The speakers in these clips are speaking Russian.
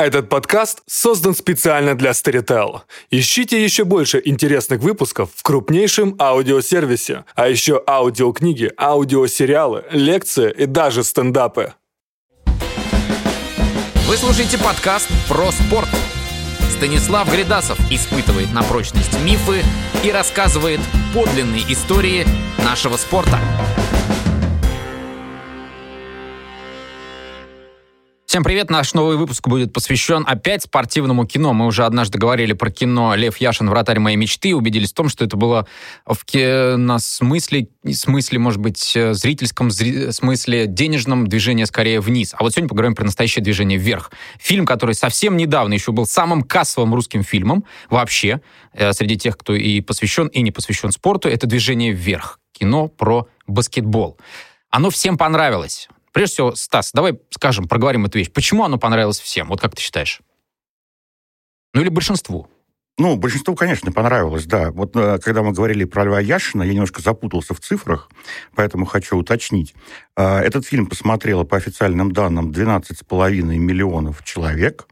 Этот подкаст создан специально для Storytel. Ищите еще больше интересных выпусков в крупнейшем аудиосервисе, а еще аудиокниги, аудиосериалы, лекции и даже стендапы. Вы слушаете подкаст про спорт. Станислав Гридасов испытывает на прочность мифы и рассказывает подлинные истории нашего спорта. Всем привет! Наш новый выпуск будет посвящен опять спортивному кино. Мы уже однажды говорили про кино «Лев Яшин. Вратарь моей мечты» убедились в том, что это было в киносмысле, смысле, может быть, э, зрительском зри... смысле, денежном движение скорее вниз. А вот сегодня поговорим про настоящее движение вверх. Фильм, который совсем недавно еще был самым кассовым русским фильмом вообще, э, среди тех, кто и посвящен, и не посвящен спорту, это «Движение вверх». Кино про баскетбол. Оно всем понравилось. Прежде всего, Стас, давай скажем, проговорим эту вещь. Почему оно понравилось всем? Вот как ты считаешь? Ну или большинству? Ну, большинству, конечно, понравилось, да. Вот э, когда мы говорили про Льва Яшина, я немножко запутался в цифрах, поэтому хочу уточнить. Э, этот фильм посмотрело по официальным данным 12,5 миллионов человек,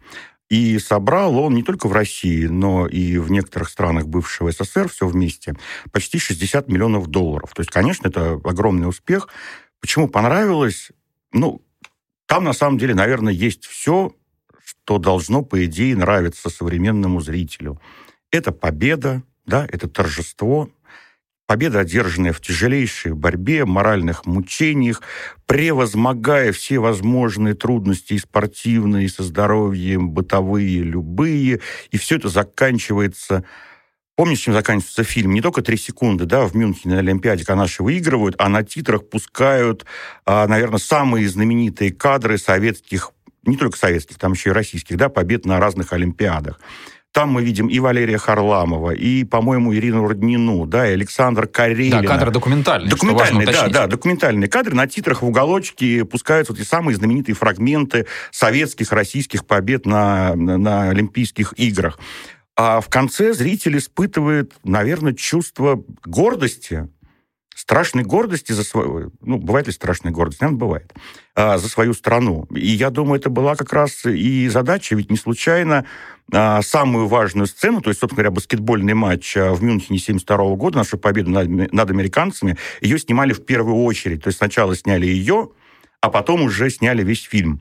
и собрал он не только в России, но и в некоторых странах бывшего СССР все вместе почти 60 миллионов долларов. То есть, конечно, это огромный успех. Почему понравилось? Ну, там на самом деле, наверное, есть все, что должно, по идее, нравиться современному зрителю. Это победа, да, это торжество, победа, одержанная в тяжелейшей борьбе, моральных мучениях, превозмогая все возможные трудности и спортивные, и со здоровьем, бытовые, любые, и все это заканчивается Помнишь, чем заканчивается фильм? Не только три секунды, да, в Мюнхене на Олимпиаде, когда наши выигрывают, а на титрах пускают, а, наверное, самые знаменитые кадры советских, не только советских, там еще и российских, да, побед на разных Олимпиадах. Там мы видим и Валерия Харламова, и, по-моему, Ирину Роднину, да, и Александр Карелина. Да, кадры документальные. Документальные, да, да, документальные кадры. На титрах в уголочке пускаются вот эти самые знаменитые фрагменты советских, российских побед на, на Олимпийских играх. А в конце зритель испытывает, наверное, чувство гордости, страшной гордости за свою... Ну, бывает ли страшная гордость? Наверное, бывает. А, за свою страну. И я думаю, это была как раз и задача, ведь не случайно а, самую важную сцену, то есть, собственно говоря, баскетбольный матч а, в Мюнхене 72 года, нашу победу над, над американцами, ее снимали в первую очередь. То есть сначала сняли ее, а потом уже сняли весь фильм.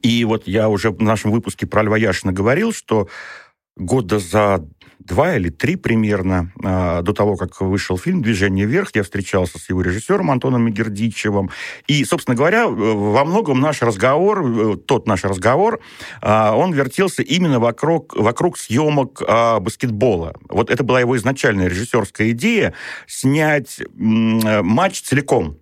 И вот я уже в нашем выпуске про Льва Яшина говорил, что года за два или три примерно а, до того, как вышел фильм «Движение вверх», я встречался с его режиссером Антоном Мегердичевым. И, собственно говоря, во многом наш разговор, э, тот наш разговор, а, он вертелся именно вокруг, вокруг съемок а, баскетбола. Вот это была его изначальная режиссерская идея снять матч целиком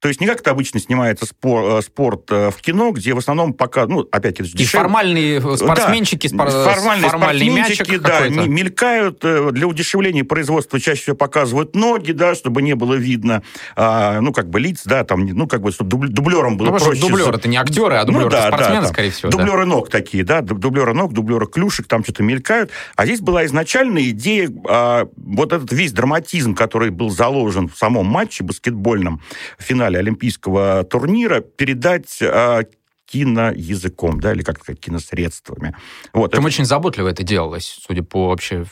то есть не как это обычно снимается спор, э, спорт э, в кино, где в основном пока, ну, опять это дешевле. И формальные спортсменчики, да, спор... формальные спортсменчики, да, мелькают э, для удешевления производства чаще всего показывают ноги, да, чтобы не было видно, а, ну, как бы лиц, да, там, ну, как бы, чтобы дублерам было ну, проще. Дублер это не актеры, а дублеры ну, да, спортсмены, да, скорее всего. Дублеры да. ног такие, да, дублеры ног, дублеры клюшек, там что-то мелькают. А здесь была изначальная идея, а, вот этот весь драматизм, который был заложен в самом матче баскетбольном, в финале финале олимпийского турнира передать а, киноязыком, да, или как сказать, киносредствами. Вот, Там это... очень заботливо это делалось, судя по вообще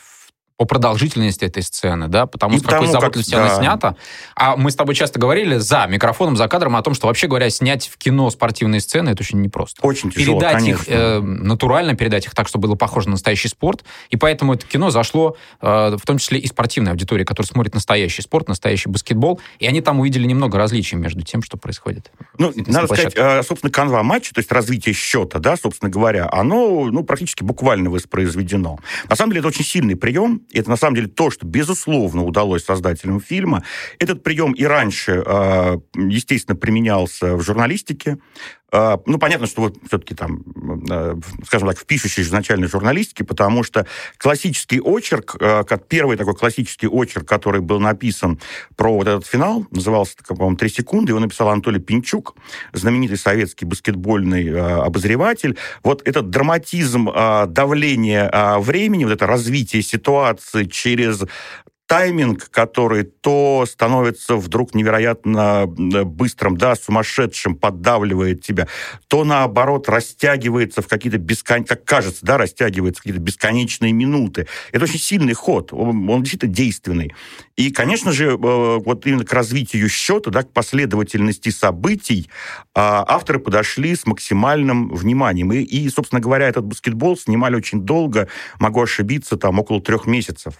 по продолжительности этой сцены, да, потому и что потому, какой заботливости как, она да. снята. А мы с тобой часто говорили за микрофоном, за кадром о том, что вообще говоря, снять в кино спортивные сцены это очень непросто. Очень тяжело, Передать конечно. их э, натурально, передать их так, чтобы было похоже на настоящий спорт. И поэтому это кино зашло э, в том числе и спортивной аудитории, которая смотрит настоящий спорт, настоящий баскетбол. И они там увидели немного различий между тем, что происходит. Ну, надо сказать, э, собственно, канва матча, то есть развитие счета, да, собственно говоря, оно ну, практически буквально воспроизведено. На самом деле это очень сильный прием, это на самом деле то, что, безусловно, удалось создателям фильма. Этот прием и раньше, а, естественно, применялся в журналистике. А, ну, понятно, что вот все-таки там, а, скажем так, в пишущей изначальной журналистике, потому что классический очерк, как первый такой классический очерк, который был написан про вот этот финал, назывался, по-моему, «Три секунды», его написал Анатолий Пинчук, знаменитый советский баскетбольный обозреватель. Вот этот драматизм давления времени, вот это развитие ситуации через тайминг, который то становится вдруг невероятно быстрым, да, сумасшедшим, поддавливает тебя, то наоборот растягивается в какие-то бесконечные, как кажется, да, растягивается в какие-то бесконечные минуты. Это очень сильный ход, он, он действительно действенный. И, конечно же, э, вот именно к развитию счета, да, к последовательности событий а, авторы подошли с максимальным вниманием. И, и, собственно говоря, этот баскетбол снимали очень долго, могу ошибиться, там около трех месяцев.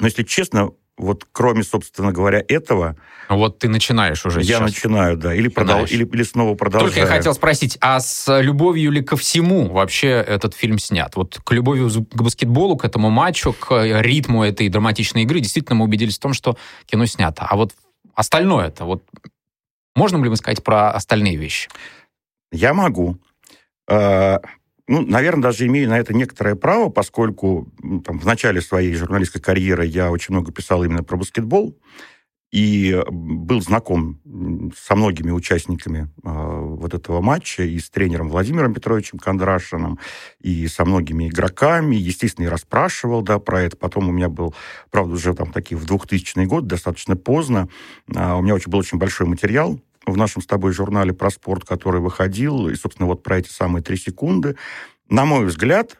Но, если честно, вот кроме, собственно говоря, этого... Вот ты начинаешь уже Я сейчас. начинаю, да. Или, продол... или, или снова продолжаю. Только я хотел спросить, а с любовью ли ко всему вообще этот фильм снят? Вот к любовью к баскетболу, к этому матчу, к ритму этой драматичной игры действительно мы убедились в том, что кино снято. А вот остальное-то, вот можно ли мы сказать про остальные вещи? Я могу. Ну, наверное, даже имею на это некоторое право, поскольку там, в начале своей журналистской карьеры я очень много писал именно про баскетбол и был знаком со многими участниками э, вот этого матча, и с тренером Владимиром Петровичем Кондрашиным, и со многими игроками, естественно, и расспрашивал, да, про это. Потом у меня был, правда, уже там такие в 2000 год, достаточно поздно, э, у меня очень, был очень большой материал в нашем с тобой журнале про спорт, который выходил, и, собственно, вот про эти самые три секунды. На мой взгляд,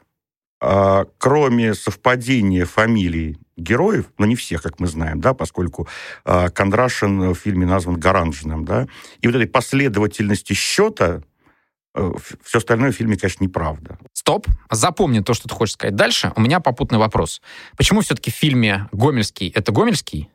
а, кроме совпадения фамилий героев, но не всех, как мы знаем, да, поскольку а, Кондрашин в фильме назван Гаранжиным, да, и вот этой последовательности счета э, все остальное в фильме, конечно, неправда. Стоп. Запомни то, что ты хочешь сказать дальше. У меня попутный вопрос. Почему все-таки в фильме Гомельский это Гомельский,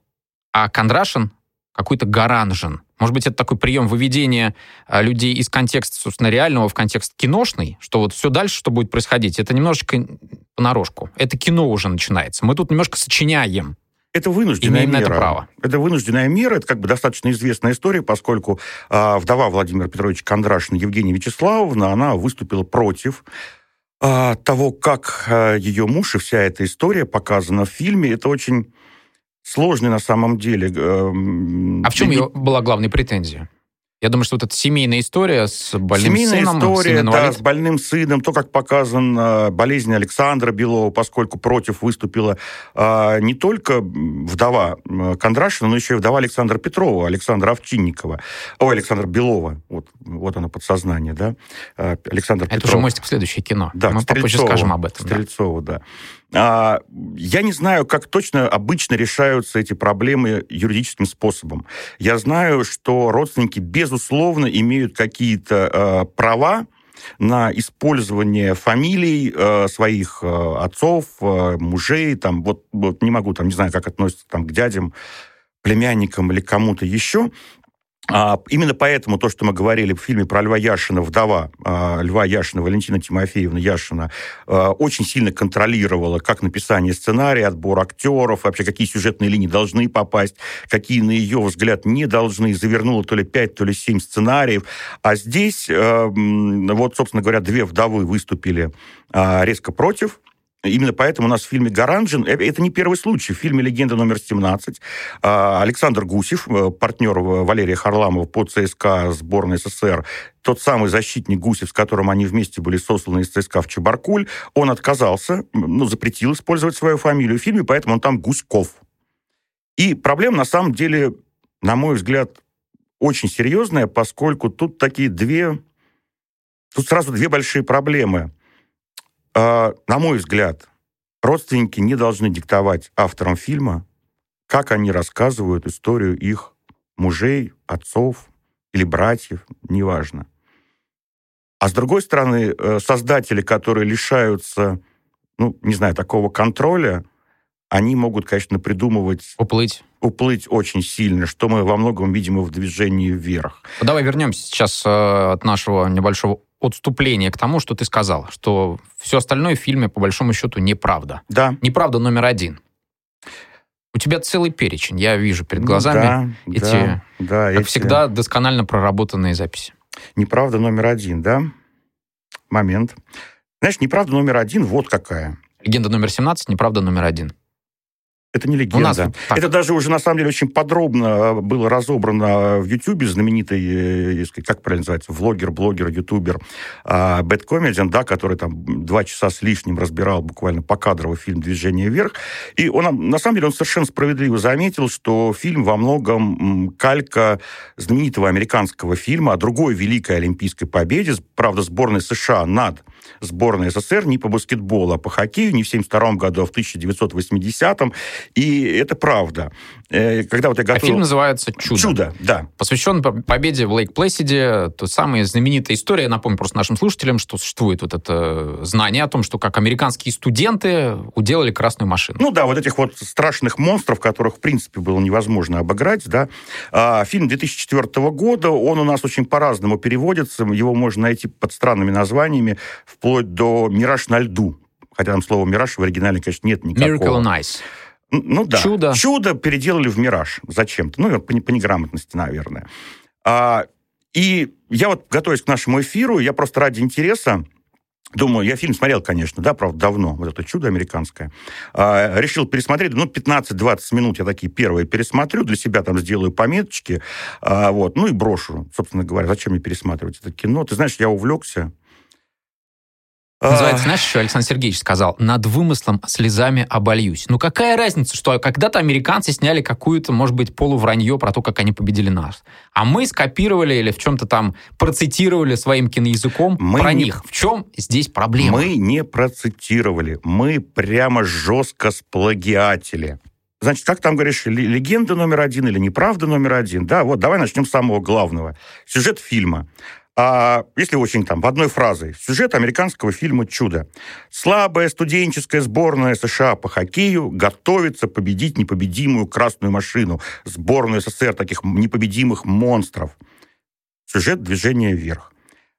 а Кондрашин какой-то Гаранжин? Может быть, это такой прием выведения а, людей из контекста, собственно, реального в контекст киношный, что вот все дальше, что будет происходить, это немножечко понарошку. Это кино уже начинается. Мы тут немножко сочиняем. Это вынужденная Имеем мера. это право. Это вынужденная мера, это как бы достаточно известная история, поскольку э, вдова Владимира Петровича Кондрашина, Евгения Вячеславовна, она выступила против э, того, как э, ее муж и вся эта история показана в фильме. Это очень сложный на самом деле. Эм, а в чем ее была главная претензия? Я думаю, что вот эта семейная история с больным семейная сыном. история, да, с больным сыном, то, как показан болезнь Александра Белова, поскольку против выступила э, не только вдова Кондрашина, но еще и вдова Александра Петрова, Александра Овчинникова. Ой, Александра Белова. Вот, вот оно подсознание, да. Э, Александр Это Петров. уже мостик в следующее кино. Да, Мы попозже скажем об этом. Стрельцова, да. да. А, я не знаю, как точно обычно решаются эти проблемы юридическим способом. Я знаю, что родственники, безусловно, имеют какие-то э, права на использование фамилий э, своих э, отцов, э, мужей, там, вот, вот не могу, там, не знаю, как относятся там, к дядям, племянникам или кому-то еще, а, именно поэтому то, что мы говорили в фильме про Льва Яшина, вдова а, Льва Яшина, Валентина Тимофеевна Яшина, а, очень сильно контролировала как написание сценария, отбор актеров, вообще какие сюжетные линии должны попасть, какие, на ее взгляд, не должны. Завернула то ли пять, то ли семь сценариев. А здесь, вот, собственно говоря, две вдовы выступили резко против Именно поэтому у нас в фильме «Гаранжин» это не первый случай. В фильме «Легенда номер 17» а, Александр Гусев, э, партнер Валерия Харламова по ЦСКА сборной СССР, тот самый защитник Гусев, с которым они вместе были сосланы из ЦСКА в Чебаркуль, он отказался, ну, запретил использовать свою фамилию в фильме, поэтому он там Гуськов. И проблема, на самом деле, на мой взгляд, очень серьезная, поскольку тут такие две... Тут сразу две большие проблемы. А, на мой взгляд, родственники не должны диктовать авторам фильма, как они рассказывают историю их мужей, отцов или братьев, неважно. А с другой стороны, э, создатели, которые лишаются, ну, не знаю, такого контроля, они могут, конечно, придумывать... Уплыть. Уплыть очень сильно, что мы во многом видим и в движении вверх. Давай вернемся сейчас э, от нашего небольшого отступление к тому, что ты сказал, что все остальное в фильме, по большому счету, неправда. Да. Неправда номер один. У тебя целый перечень, я вижу перед глазами да, эти, да, да, как эти... всегда, досконально проработанные записи. Неправда номер один, да? Момент. Знаешь, неправда номер один вот какая. Легенда номер 17, неправда номер один. Это не легенда. У нас это даже уже, на самом деле, очень подробно э, было разобрано в Ютубе, знаменитый, э, как правильно называется, влогер, блогер, ютубер Бэт Комедиан, да, который там два часа с лишним разбирал буквально покадровый фильм «Движение вверх». И он, на самом деле, он совершенно справедливо заметил, что фильм во многом калька знаменитого американского фильма о другой великой олимпийской победе, правда, сборной США над сборной СССР не по баскетболу, а по хоккею, не в 1972 году, а в 1980-м. И это правда. Э, когда вот я готовил... А фильм называется «Чудо». «Чудо», да. Посвящен победе в Лейк-Плэсиде. То самая знаменитая история. Я напомню просто нашим слушателям, что существует вот это знание о том, что как американские студенты уделали красную машину. Ну да, вот этих вот страшных монстров, которых, в принципе, было невозможно обыграть, да. А, фильм 2004 года, он у нас очень по-разному переводится. Его можно найти под странными названиями, вплоть до «Мираж на льду». Хотя там слова «мираж» в оригинале, конечно, нет никакого. Miracle on Ice. Ну да. Чудо. Чудо переделали в «Мираж» зачем-то. Ну, по, по неграмотности, наверное. А, и я вот, готовясь к нашему эфиру, я просто ради интереса Думаю, я фильм смотрел, конечно, да, правда, давно, вот это «Чудо» американское. А, решил пересмотреть, ну, 15-20 минут я такие первые пересмотрю, для себя там сделаю пометочки, а, вот, ну и брошу, собственно говоря, зачем мне пересматривать это кино. Ты знаешь, я увлекся, Называется, знаешь, еще Александр Сергеевич сказал, над вымыслом слезами обольюсь. Ну какая разница, что когда-то американцы сняли какую-то, может быть, полувранье про то, как они победили нас. А мы скопировали или в чем-то там процитировали своим киноязыком мы про не... них. В чем здесь проблема? Мы не процитировали, мы прямо жестко сплагиатели. Значит, как там говоришь, легенда номер один или неправда номер один? Да, вот давай начнем с самого главного. Сюжет фильма. А если очень там, в одной фразой, сюжет американского фильма «Чудо». Слабая студенческая сборная США по хоккею готовится победить непобедимую красную машину, сборную СССР таких непобедимых монстров. Сюжет «Движение вверх».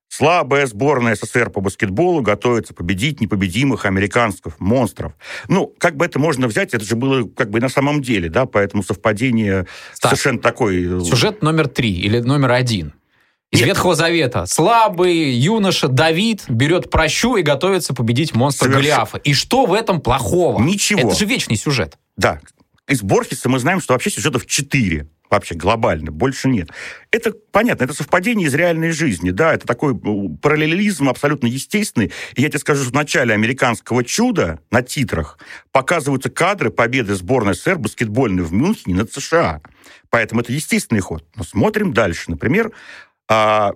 Слабая сборная СССР по баскетболу готовится победить непобедимых американских монстров. Ну, как бы это можно взять, это же было как бы на самом деле, да, поэтому совпадение так. совершенно такой... Э, сюжет номер три или номер один из Нет. Ветхого Завета. Слабый юноша Давид берет прощу и готовится победить монстра Соверш... Голиафа. И что в этом плохого? Ничего. Это же вечный сюжет. Да. Из Борхеса мы знаем, что вообще сюжетов четыре вообще глобально, больше нет. Это понятно, это совпадение из реальной жизни, да, это такой э, параллелизм абсолютно естественный. И я тебе скажу, что в начале американского чуда на титрах показываются кадры победы сборной СССР баскетбольной в Мюнхене над США. Поэтому это естественный ход. Но смотрим дальше. Например, а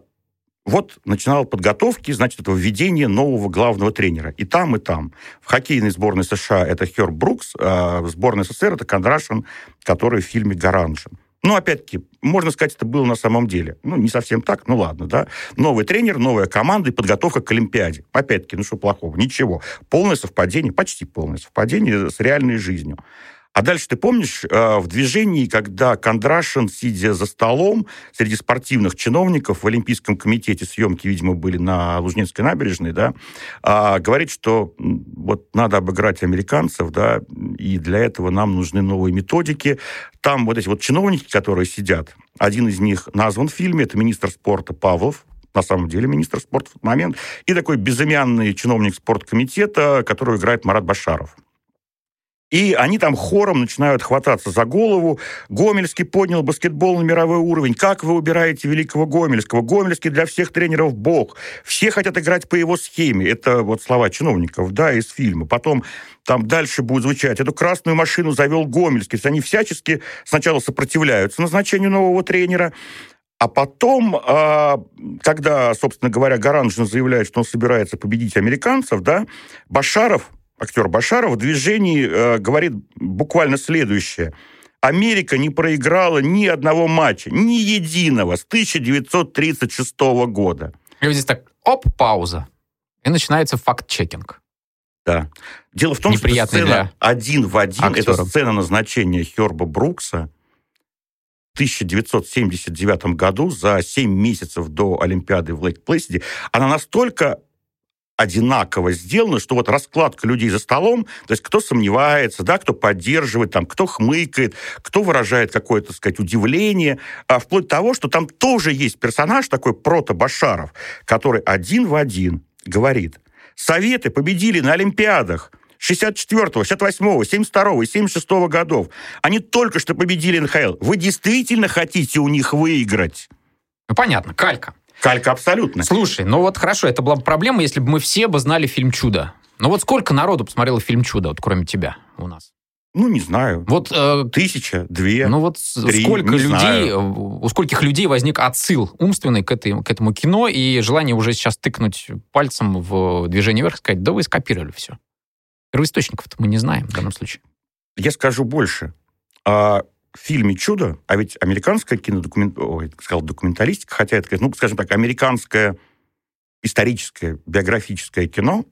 вот начинал подготовки, значит, это введение нового главного тренера. И там, и там. В хоккейной сборной США это Херб Брукс, а в сборной СССР это Кондрашин, который в фильме «Гаранжин». Ну, опять-таки, можно сказать, это было на самом деле. Ну, не совсем так, ну ладно, да. Новый тренер, новая команда и подготовка к Олимпиаде. Опять-таки, ну что плохого? Ничего. Полное совпадение, почти полное совпадение с реальной жизнью. А дальше ты помнишь, э, в движении, когда Кондрашин, сидя за столом среди спортивных чиновников в Олимпийском комитете, съемки, видимо, были на Лужнецкой набережной, да, а, говорит, что вот надо обыграть американцев, да, и для этого нам нужны новые методики. Там вот эти вот чиновники, которые сидят, один из них назван в фильме, это министр спорта Павлов, на самом деле министр спорта в этот момент, и такой безымянный чиновник спорткомитета, которого играет Марат Башаров. И они там хором начинают хвататься за голову. Гомельский поднял баскетбол на мировой уровень. Как вы убираете великого Гомельского? Гомельский для всех тренеров бог. Все хотят играть по его схеме. Это вот слова чиновников, да, из фильма. Потом там дальше будет звучать. Эту красную машину завел Гомельский. Есть они всячески сначала сопротивляются назначению нового тренера, а потом, а, когда, собственно говоря, Гаранжин заявляет, что он собирается победить американцев, да, Башаров актер Башаров в движении э, говорит буквально следующее. Америка не проиграла ни одного матча, ни единого с 1936 года. И вот здесь так, оп, пауза. И начинается факт-чекинг. Да. Дело в том, Неприятный что сцена один в один, актера. это сцена назначения Херба Брукса в 1979 году, за 7 месяцев до Олимпиады в Лейк-Плэсиде, она настолько одинаково сделано, что вот раскладка людей за столом, то есть кто сомневается, да, кто поддерживает, там, кто хмыкает, кто выражает какое-то, так сказать, удивление, а вплоть до того, что там тоже есть персонаж такой прото-Башаров, который один в один говорит, Советы победили на Олимпиадах, 64-го, 68-го, 72-го и 76-го годов. Они только что победили НХЛ. Вы действительно хотите у них выиграть? Ну, понятно, калька. Калька абсолютно. Слушай, ну вот хорошо, это была бы проблема, если бы мы все бы знали фильм «Чудо». Ну вот сколько народу посмотрело фильм «Чудо», вот кроме тебя у нас? Ну, не знаю. Вот, э, Тысяча, две, ну вот три, сколько людей, знаю. у скольких людей возник отсыл умственный к, этой, к этому кино и желание уже сейчас тыкнуть пальцем в движение вверх и сказать, да вы скопировали все. Первоисточников-то мы не знаем в данном случае. Я скажу больше. А, в фильме «Чудо», а ведь американская кинодокумент... Сказал документалистика, хотя это, ну, скажем так, американское историческое, биографическое кино,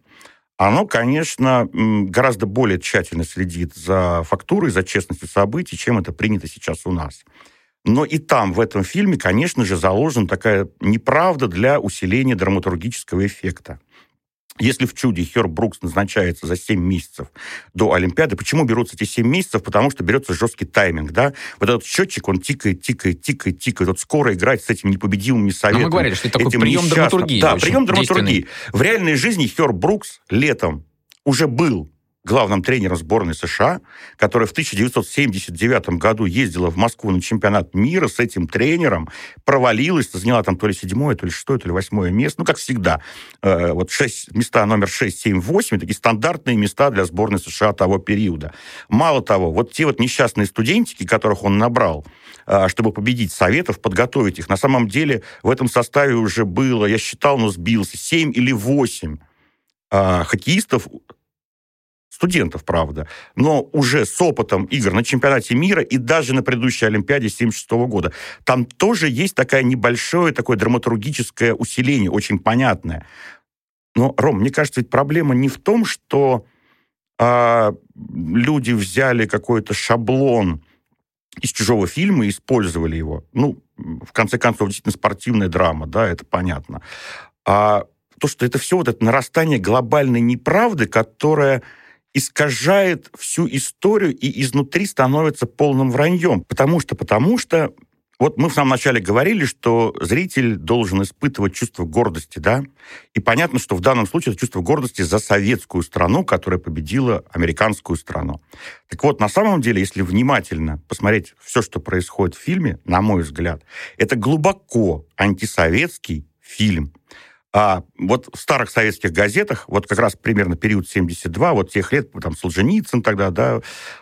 оно, конечно, гораздо более тщательно следит за фактурой, за честностью событий, чем это принято сейчас у нас. Но и там, в этом фильме, конечно же, заложена такая неправда для усиления драматургического эффекта. Если в «Чуде» Хер Брукс назначается за 7 месяцев до Олимпиады, почему берутся эти 7 месяцев? Потому что берется жесткий тайминг, да? Вот этот счетчик, он тикает, тикает, тикает, тикает. Вот скоро играть с этими непобедимыми советами. Но мы говорили, что это такой этим прием несчастным. драматургии. Да, прием драматургии. В реальной жизни Хер Брукс летом уже был главным тренером сборной США, которая в 1979 году ездила в Москву на чемпионат мира с этим тренером, провалилась, заняла там то ли седьмое, то ли шестое, то ли восьмое место. Ну, как всегда. Э, вот шесть, места номер 6, 7, 8, такие стандартные места для сборной США того периода. Мало того, вот те вот несчастные студентики, которых он набрал, э, чтобы победить Советов, подготовить их, на самом деле в этом составе уже было, я считал, но сбился, 7 или 8 а, хоккеистов, студентов, правда, но уже с опытом игр на чемпионате мира и даже на предыдущей Олимпиаде 76 года. Там тоже есть такое небольшое такое драматургическое усиление, очень понятное. Но, Ром, мне кажется, ведь проблема не в том, что а, люди взяли какой-то шаблон из чужого фильма и использовали его. Ну, в конце концов, действительно спортивная драма, да, это понятно. А то, что это все вот это нарастание глобальной неправды, которая искажает всю историю и изнутри становится полным враньем. Потому что, потому что, вот мы в самом начале говорили, что зритель должен испытывать чувство гордости, да? И понятно, что в данном случае это чувство гордости за советскую страну, которая победила американскую страну. Так вот, на самом деле, если внимательно посмотреть все, что происходит в фильме, на мой взгляд, это глубоко антисоветский фильм. А вот в старых советских газетах, вот как раз примерно период 72, вот тех лет, там Солженицын тогда, да,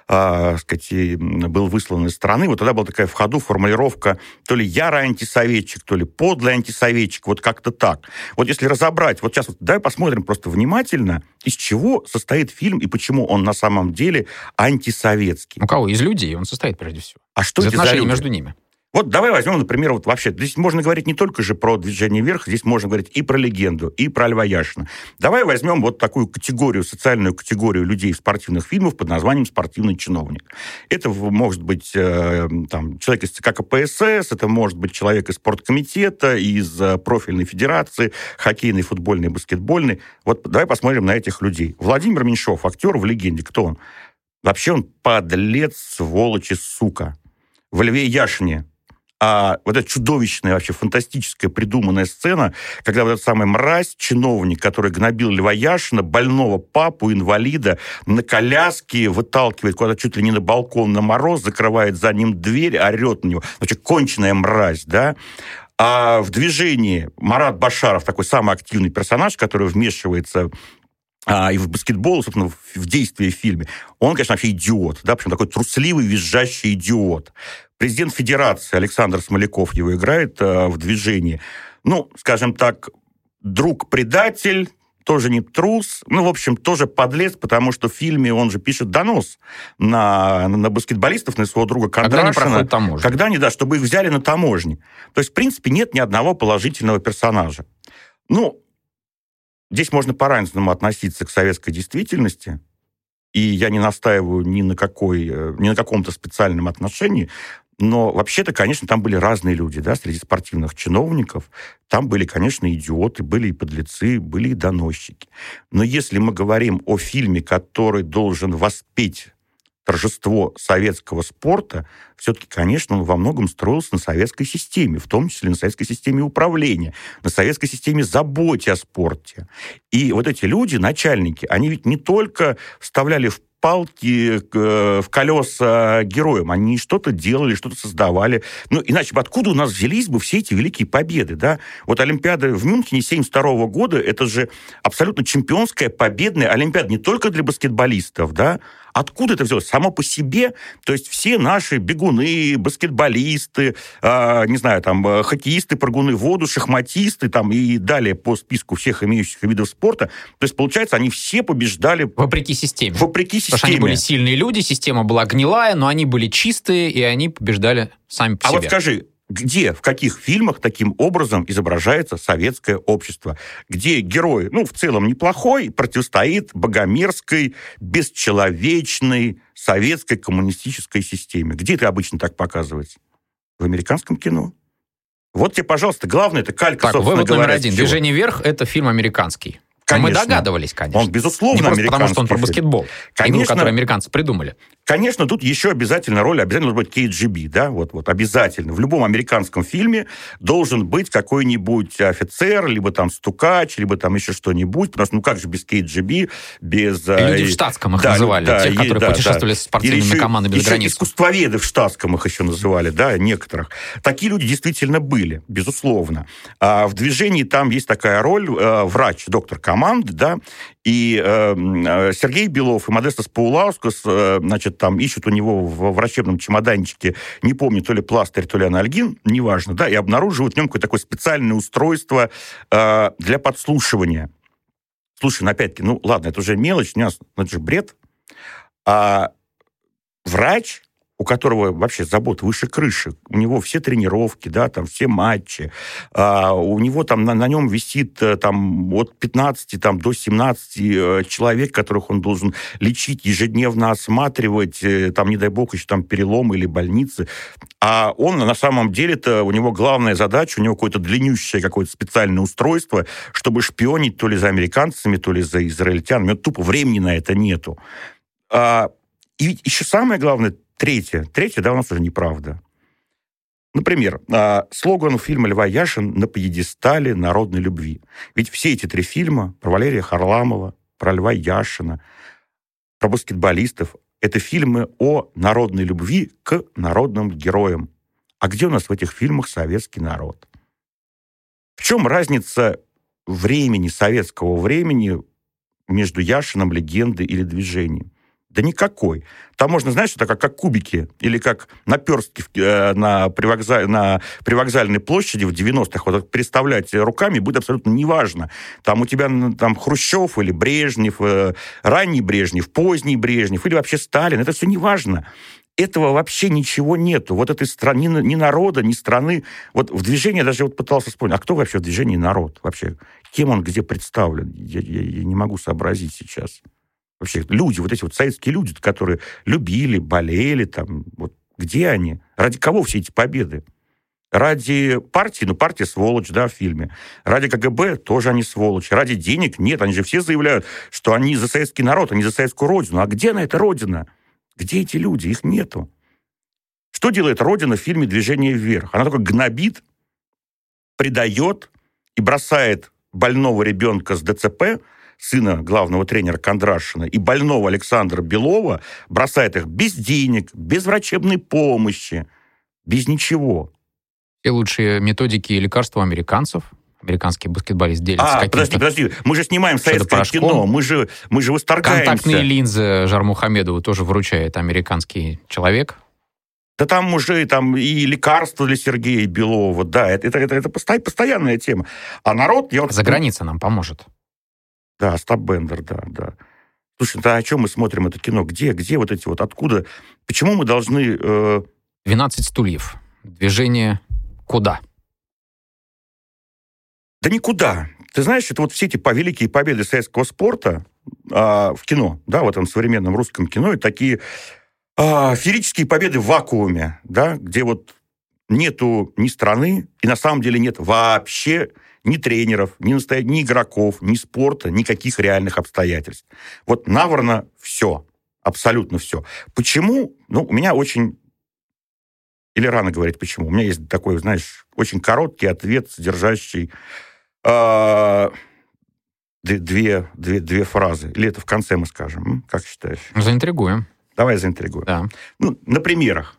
а, сказать, был выслан из страны, вот тогда была такая в ходу формулировка то ли ярый антисоветчик, то ли подлый антисоветчик, вот как-то так. Вот если разобрать, вот сейчас вот давай посмотрим просто внимательно, из чего состоит фильм и почему он на самом деле антисоветский. У кого? Из людей он состоит прежде всего. А что Из это за люди? между ними. Вот давай возьмем, например, вот вообще, здесь можно говорить не только же про движение вверх, здесь можно говорить и про легенду, и про Льва Яшина. Давай возьмем вот такую категорию, социальную категорию людей в спортивных фильмах под названием «спортивный чиновник». Это может быть э, там, человек из ЦК КПСС, это может быть человек из спорткомитета, из э, профильной федерации, хоккейной, футбольной, баскетбольной. Вот давай посмотрим на этих людей. Владимир Меньшов, актер в «Легенде», кто он? Вообще он подлец, сволочь и сука. В «Льве Яшине» а вот эта чудовищная, вообще фантастическая придуманная сцена, когда вот этот самый мразь, чиновник, который гнобил Льва Яшина, больного папу, инвалида, на коляске выталкивает куда-то чуть ли не на балкон на мороз, закрывает за ним дверь, орет на него. Вообще конченая мразь, да? А в движении Марат Башаров, такой самый активный персонаж, который вмешивается а, и в баскетбол, собственно, в, в действии в фильме, он, конечно, вообще идиот, да, причем такой трусливый, визжащий идиот. Президент Федерации Александр Смоляков его играет а, в движении. Ну, скажем так, друг-предатель, тоже не трус, ну, в общем, тоже подлец, потому что в фильме он же пишет донос на, на баскетболистов, на своего друга Когда они Кондрашина. проходят таможню. Когда они, да, чтобы их взяли на таможне. То есть, в принципе, нет ни одного положительного персонажа. Ну, здесь можно по-разному относиться к советской действительности, и я не настаиваю ни на, какой, э, ни на каком-то специальном отношении, но вообще-то, конечно, там были разные люди, да, среди спортивных чиновников. Там были, конечно, идиоты, были и подлецы, были и доносчики. Но если мы говорим о фильме, который должен воспеть торжество советского спорта, все-таки, конечно, он во многом строился на советской системе, в том числе на советской системе управления, на советской системе заботе о спорте. И вот эти люди, начальники, они ведь не только вставляли в палки э, в колеса героям. Они что-то делали, что-то создавали. Ну, иначе бы откуда у нас взялись бы все эти великие победы, да? Вот Олимпиада в Мюнхене 72 года, это же абсолютно чемпионская победная Олимпиада не только для баскетболистов, да, Откуда это взялось? Само по себе, то есть все наши бегуны, баскетболисты, э, не знаю, там, э, хоккеисты, прыгуны в воду, шахматисты, там, и далее по списку всех имеющихся видов спорта. То есть, получается, они все побеждали... Вопреки системе. Вопреки системе. Потому что они были сильные люди, система была гнилая, но они были чистые, и они побеждали сами по а себе. А вот скажи, где, в каких фильмах таким образом изображается советское общество, где герой, ну, в целом неплохой, противостоит богомерзкой, бесчеловечной советской коммунистической системе. Где это обычно так показывается? В американском кино. Вот тебе, пожалуйста, главное, это калька, так, вывод говоря, номер один. «Движение вверх» — это фильм американский. Конечно. Мы догадывались, конечно. Он, безусловно, Не просто потому, что он про баскетбол. Конечно, игру, которую американцы придумали. Конечно, тут еще обязательно роль, обязательно должен быть KGB, да, вот, вот, обязательно. В любом американском фильме должен быть какой-нибудь офицер, либо там стукач, либо там еще что-нибудь, потому что, ну, как же без KGB, без... Э, Люди в штатском их да, называли, да, тех, которые да, путешествовали да. с спортивными командами еще за границу. искусствоведы в штатском их еще называли, да, некоторых. Такие люди действительно были, безусловно. А в движении там есть такая роль, э, врач, доктор команды, да, и эм, э, Сергей Белов и Модестас Паулаускас, э, значит, там ищут у него в врачебном чемоданчике, не помню, то ли пластырь, то ли анальгин, неважно, да, и обнаруживают в нем какое-то такое специальное устройство э, для подслушивания. Слушай, ну, опять-таки, ну, ладно, это уже мелочь, ну, это же бред. А врач у которого вообще забот выше крыши, у него все тренировки, да, там все матчи, а, у него там на, на нем висит э, там от 15 там, до 17 э, человек, которых он должен лечить, ежедневно осматривать, э, там, не дай бог, еще там переломы или больницы. А он на самом деле-то, у него главная задача, у него какое-то длиннющее какое-то специальное устройство, чтобы шпионить то ли за американцами, то ли за израильтянами. Вот тупо времени на это нету. А, и еще самое главное, Третье. Третье, да, у нас уже неправда. Например, а, слоган фильма Льва Яшин «На пьедестале народной любви». Ведь все эти три фильма про Валерия Харламова, про Льва Яшина, про баскетболистов — это фильмы о народной любви к народным героям. А где у нас в этих фильмах советский народ? В чем разница времени, советского времени между Яшином, легендой или движением? Да никакой. Там можно, знаешь, это как, как кубики или как наперстки э, на, привокзаль, на привокзальной площади в 90-х. Вот представлять руками будет абсолютно неважно. Там у тебя там Хрущев или Брежнев, э, ранний Брежнев, поздний Брежнев или вообще Сталин. Это все неважно этого вообще ничего нету. Вот этой страны, ни, ни народа, ни страны. Вот в движении даже вот пытался вспомнить, а кто вообще в движении народ? Вообще, кем он где представлен? Я, я, я не могу сообразить сейчас. Вообще, люди, вот эти вот советские люди, которые любили, болели, там, вот где они? Ради кого все эти победы? Ради партии, ну, партия сволочь, да, в фильме. Ради КГБ тоже они сволочь. Ради денег нет, они же все заявляют, что они за советский народ, они за советскую родину. А где она, эта родина? Где эти люди? Их нету. Что делает Родина в фильме «Движение вверх»? Она только гнобит, предает и бросает больного ребенка с ДЦП сына главного тренера Кондрашина, и больного Александра Белова, бросает их без денег, без врачебной помощи, без ничего. И лучшие методики и лекарства американцев, американский баскетболист делится. А, подожди, подожди, мы же снимаем советское кино, мы же, мы же восторгаемся. Контактные линзы Жармухамедову тоже вручает американский человек. Да там уже там и лекарства для Сергея Белова, да, это, это, это, это постоянная тема. А народ... Я вот... За граница нам поможет. Да, Остап Бендер, да, да. Слушай, да о чем мы смотрим это кино? Где, где вот эти вот, откуда? Почему мы должны... Э... 12 стульев. Движение куда? Да никуда. Ты знаешь, это вот все эти великие победы советского спорта а, в кино, да, в этом современном русском кино, это такие а, феерические победы в вакууме, да, где вот нету ни страны, и на самом деле нет вообще ни тренеров, ни, настоя... ни игроков, ни спорта, никаких реальных обстоятельств. Вот наврано все. Абсолютно все. Почему? Ну, у меня очень... Или рано говорить почему. У меня есть такой, знаешь, очень короткий ответ, содержащий э, две, две, две фразы. Или это в конце мы скажем? Как считаешь? Заинтригуем. Давай заинтригуем. Да. Ну, на примерах.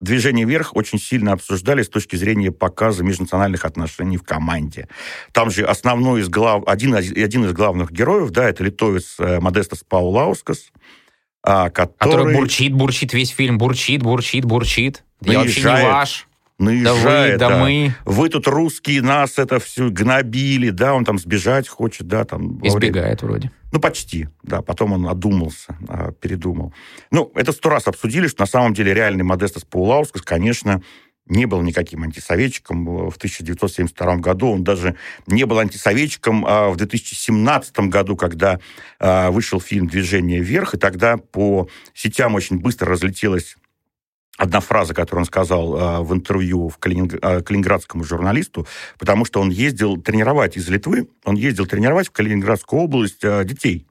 Движение вверх очень сильно обсуждали с точки зрения показа межнациональных отношений в команде. Там же основной из глав... один, один из главных героев, да, это литовец э, Модестас Паулаускас, а, который... который бурчит, бурчит весь фильм, бурчит, бурчит, бурчит. Я вообще не ваш наезжает. Да вы, да, да мы. Вы тут русские, нас это все гнобили, да, он там сбежать хочет, да, там. Избегает вроде. Ну, почти, да, потом он одумался, а, передумал. Ну, это сто раз обсудили, что на самом деле реальный Модестас Паулаускас, конечно, не был никаким антисоветчиком в 1972 году. Он даже не был антисоветчиком а в 2017 году, когда а, вышел фильм «Движение вверх», и тогда по сетям очень быстро разлетелась одна фраза, которую он сказал э, в интервью в Калининг... э, калининградскому журналисту, потому что он ездил тренировать из Литвы, он ездил тренировать в Калининградскую область э, детей,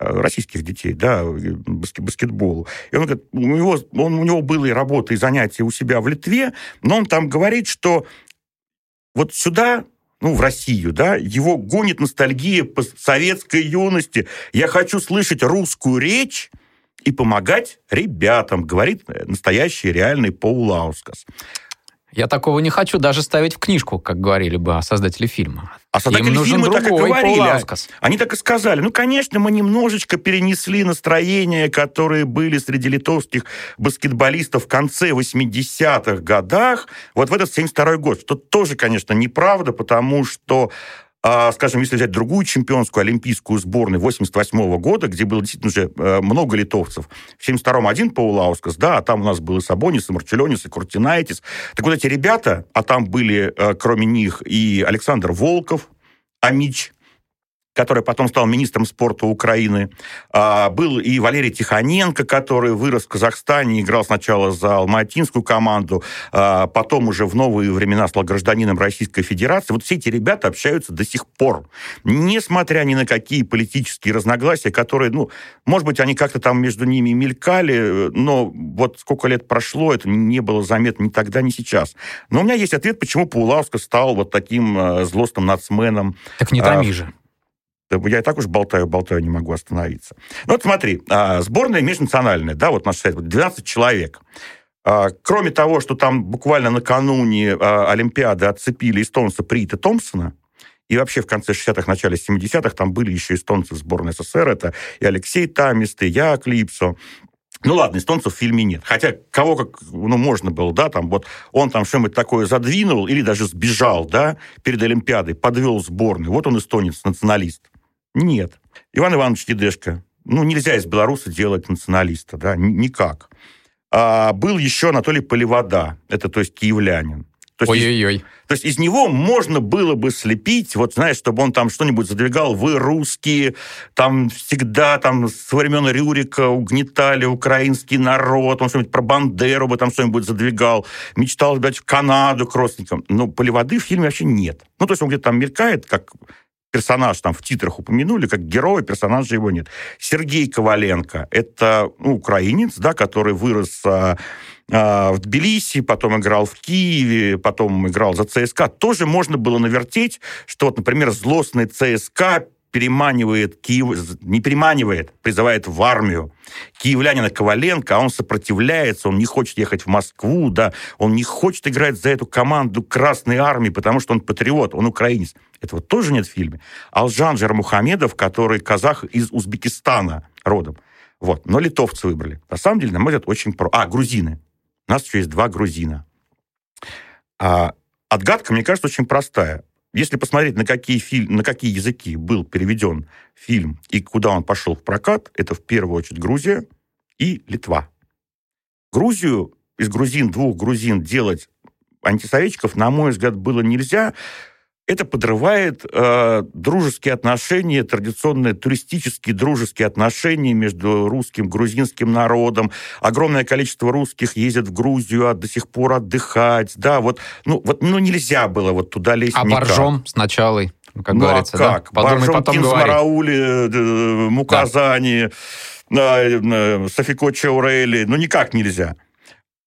э, российских детей, да, баскет, баскетболу. И он говорит, у него, он, у него было и работа, и занятия у себя в Литве, но он там говорит, что вот сюда ну, в Россию, да, его гонит ностальгия по советской юности. Я хочу слышать русскую речь, и помогать ребятам, говорит настоящий реальный Пол Лаускас. Я такого не хочу даже ставить в книжку, как говорили бы создатели фильма. А создатели Им фильма так и говорили. Они так и сказали. Ну, конечно, мы немножечко перенесли настроения, которые были среди литовских баскетболистов в конце 80-х годах, вот в этот 72 год. Что тоже, конечно, неправда, потому что а, скажем, если взять другую чемпионскую олимпийскую сборную 88 года, где было действительно уже э, много литовцев, в 72-м один Паулаускас, да, а там у нас был и Сабонис, и Марчелонис, и Куртинайтис. Так вот эти ребята, а там были, э, кроме них, и Александр Волков, Амич, который потом стал министром спорта Украины. А, был и Валерий Тихоненко, который вырос в Казахстане, играл сначала за алматинскую команду, а, потом уже в новые времена стал гражданином Российской Федерации. Вот все эти ребята общаются до сих пор. Несмотря ни на какие политические разногласия, которые, ну, может быть, они как-то там между ними мелькали, но вот сколько лет прошло, это не было заметно ни тогда, ни сейчас. Но у меня есть ответ, почему Паулавска стал вот таким э, злостным нацменом. Так не томи же. Я и так уж болтаю, болтаю, не могу остановиться. Ну вот смотри, а, сборная межнациональная, да, вот наш сайт, 12 человек. А, кроме того, что там буквально накануне а, Олимпиады отцепили эстонца Прита Томпсона, и вообще в конце 60-х, начале 70-х там были еще эстонцы в сборной СССР, это и Алексей Тамист, и я Клипсо, ну ладно, эстонцев в фильме нет. Хотя кого как, ну, можно было, да, там вот он там что-нибудь такое задвинул или даже сбежал, да, перед Олимпиадой, подвел сборную. Вот он эстонец, националист. Нет. Иван Иванович Дедешко. Ну, нельзя из белоруса делать националиста, да, никак. А был еще Анатолий Поливода, это, то есть, киевлянин. Ой-ой-ой. То есть из него можно было бы слепить, вот знаешь, чтобы он там что-нибудь задвигал, вы русские, там всегда там со времен Рюрика угнетали украинский народ, он что-нибудь про Бандеру бы там что-нибудь задвигал, мечтал дать в Канаду к родственникам. Но Поливоды в фильме вообще нет. Ну, то есть он где-то там мелькает, как персонаж там в титрах упомянули, как герой, персонажа его нет. Сергей Коваленко, это ну, украинец, да, который вырос а, а, в Тбилиси, потом играл в Киеве, потом играл за ЦСКА. Тоже можно было навертеть, что вот, например, злостный ЦСКА переманивает Киев, не переманивает, призывает в армию киевлянина Коваленко, а он сопротивляется, он не хочет ехать в Москву, да, он не хочет играть за эту команду Красной Армии, потому что он патриот, он украинец. Этого тоже нет в фильме. Алжан Жермухамедов, который казах из Узбекистана родом. Вот. Но литовцы выбрали. На самом деле, на мой взгляд, очень про... А, грузины. У нас еще есть два грузина. А, отгадка, мне кажется, очень простая. Если посмотреть, на какие, фильм, на какие языки был переведен фильм и куда он пошел в прокат, это в первую очередь Грузия и Литва. Грузию из грузин, двух грузин делать антисоветчиков, на мой взгляд, было нельзя, это подрывает э, дружеские отношения, традиционные туристические дружеские отношения между русским, грузинским народом. Огромное количество русских ездят в Грузию а до сих пор отдыхать. Да, вот, ну, вот, ну нельзя было вот туда лезть А никак. боржом с началой? как ну, говорится. А как? Да? Подумай, потом говори. Мараули, Муказани, да. Софико Чаурели. Ну, никак нельзя.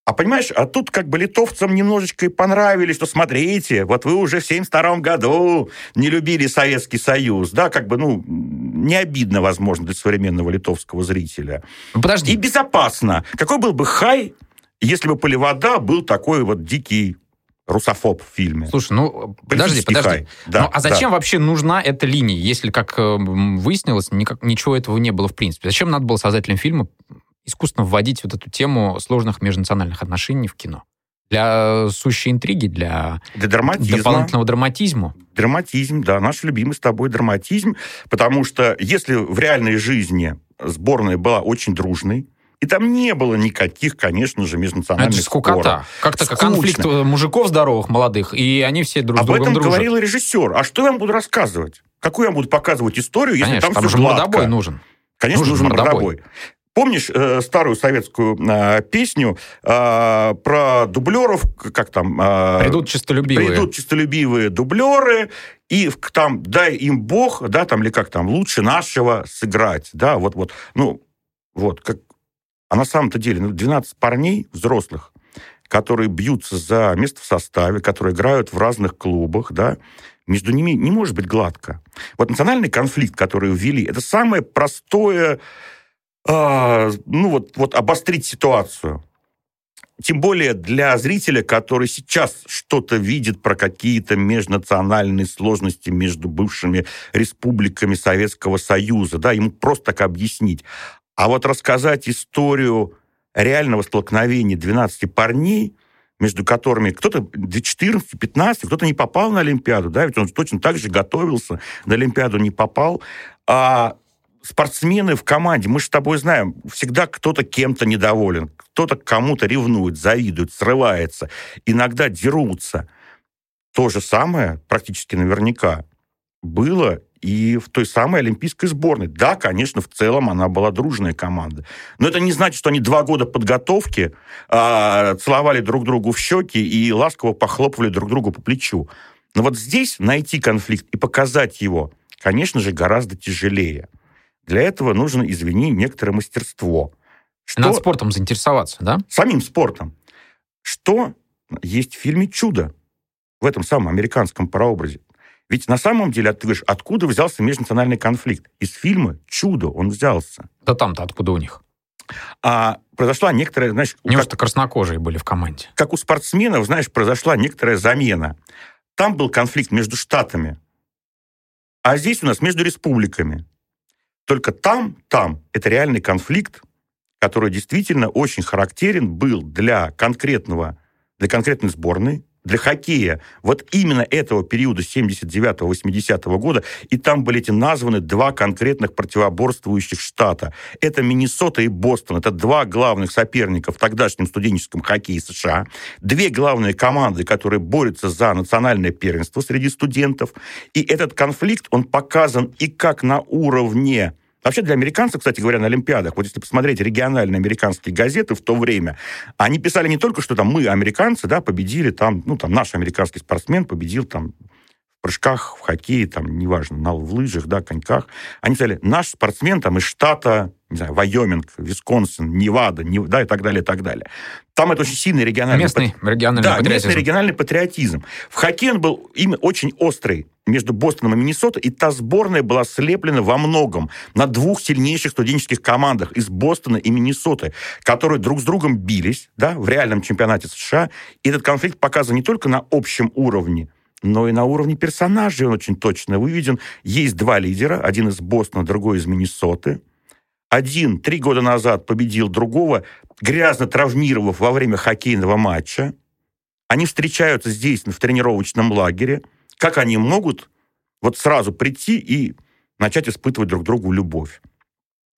А понимаешь, а тут как бы литовцам немножечко и понравились, что смотрите, вот вы уже в 72 году не любили Советский Союз, да, как бы, ну, не обидно, возможно, для современного литовского зрителя. Ну, подожди. И безопасно. Какой был бы хай, если бы Поливода был такой вот дикий русофоб в фильме. Слушай, ну, подожди, подожди. Хай. Да, ну, а зачем да. вообще нужна эта линия, если, как э, выяснилось, никак, ничего этого не было в принципе? Зачем надо было создателям фильма искусственно вводить вот эту тему сложных межнациональных отношений в кино? Для сущей интриги, для, для драматизма. дополнительного драматизма. Драматизм, да, наш любимый с тобой драматизм, потому что если в реальной жизни сборная была очень дружной, и там не было никаких, конечно же, межнациональных Это скукота. Как-то как конфликт мужиков здоровых, молодых, и они все друг с Об другом этом дружат. говорил режиссер. А что я вам буду рассказывать? Какую я буду показывать историю, если Конечно, там, там все же гладко? нужен. Конечно, нужен, нужен мордобой. мордобой. Помнишь э, старую советскую э, песню э, про дублеров, как там? Э, придут чистолюбивые. Придут чистолюбивые дублеры, и там дай им Бог, да, там, или как там, лучше нашего сыграть, да, вот, вот, ну, вот, как, а на самом-то деле, ну, 12 парней взрослых, которые бьются за место в составе, которые играют в разных клубах, да, между ними не может быть гладко. Вот национальный конфликт, который ввели, это самое простое а, ну вот, вот обострить ситуацию. Тем более для зрителя, который сейчас что-то видит про какие-то межнациональные сложности между бывшими республиками Советского Союза, да, ему просто так объяснить. А вот рассказать историю реального столкновения 12 парней, между которыми кто-то 14-15, кто-то не попал на Олимпиаду, да, ведь он точно так же готовился, на Олимпиаду не попал, а спортсмены в команде, мы же с тобой знаем, всегда кто-то кем-то недоволен, кто-то кому-то ревнует, завидует, срывается, иногда дерутся. То же самое, практически наверняка, было и в той самой олимпийской сборной. Да, конечно, в целом она была дружная команда. Но это не значит, что они два года подготовки а, целовали друг другу в щеки и ласково похлопывали друг другу по плечу. Но вот здесь найти конфликт и показать его, конечно же, гораздо тяжелее. Для этого нужно, извини, некоторое мастерство. Что... Надо спортом заинтересоваться, да? Самим спортом. Что есть в фильме «Чудо» в этом самом американском прообразе? Ведь на самом деле, ты говоришь, откуда взялся межнациональный конфликт? Из фильма «Чудо» он взялся. Да там-то откуда у них? А произошла некоторая, знаешь... Неужто как, краснокожие были в команде? Как у спортсменов, знаешь, произошла некоторая замена. Там был конфликт между штатами, а здесь у нас между республиками. Только там, там, это реальный конфликт, который действительно очень характерен был для конкретного, для конкретной сборной, для хоккея вот именно этого периода 79-80 года, и там были эти названы два конкретных противоборствующих штата. Это Миннесота и Бостон. Это два главных соперника в тогдашнем студенческом хоккее США. Две главные команды, которые борются за национальное первенство среди студентов. И этот конфликт, он показан и как на уровне Вообще для американцев, кстати говоря, на Олимпиадах, вот если посмотреть региональные американские газеты в то время, они писали не только, что там мы, американцы, да, победили там, ну, там наш американский спортсмен победил там прыжках, в хоккее, там, неважно, на, в лыжах, да, коньках. Они сказали, наш спортсмен там из штата, не знаю, Вайоминг, Висконсин, Невада, не, да, и так далее, и так далее. Там это очень сильный региональный... Местный пат... региональный да, патриотизм. местный региональный патриотизм. В хоккее он был именно очень острый между Бостоном и Миннесотой, и та сборная была слеплена во многом на двух сильнейших студенческих командах из Бостона и Миннесоты, которые друг с другом бились да, в реальном чемпионате США. И этот конфликт показан не только на общем уровне, но и на уровне персонажей он очень точно выведен. Есть два лидера, один из Бостона, другой из Миннесоты. Один три года назад победил другого, грязно травмировав во время хоккейного матча. Они встречаются здесь, в тренировочном лагере. Как они могут вот сразу прийти и начать испытывать друг другу любовь?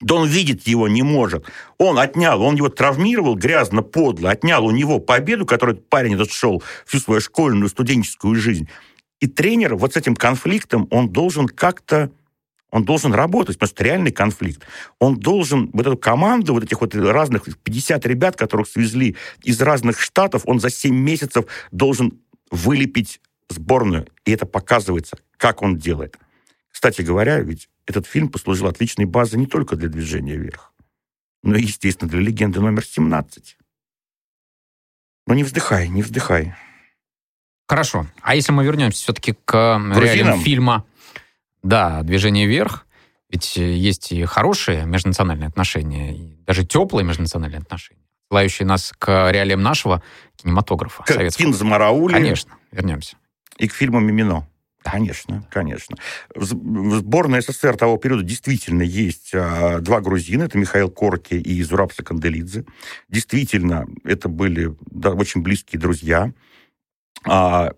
Да он видеть его не может. Он отнял, он его травмировал грязно, подло, отнял у него победу, которую парень этот шел всю свою школьную, студенческую жизнь. И тренер вот с этим конфликтом, он должен как-то он должен работать, потому что реальный конфликт. Он должен вот эту команду, вот этих вот разных 50 ребят, которых свезли из разных штатов, он за 7 месяцев должен вылепить сборную, и это показывается, как он делает. Кстати говоря, ведь этот фильм послужил отличной базой не только для «Движения вверх», но и, естественно, для «Легенды номер 17». Но не вздыхай, не вздыхай. Хорошо. А если мы вернемся все-таки к реалиям фильма, да, «Движение вверх», ведь есть и хорошие межнациональные отношения, и даже теплые межнациональные отношения, ссылающие нас к реалиям нашего кинематографа. К советского. Кинзамараули. Конечно, вернемся. И к фильму «Мимино». Конечно, конечно. В сборной СССР того периода действительно есть а, два грузина. Это Михаил Корки и Зураб Саканделидзе. Действительно, это были да, очень близкие друзья. А,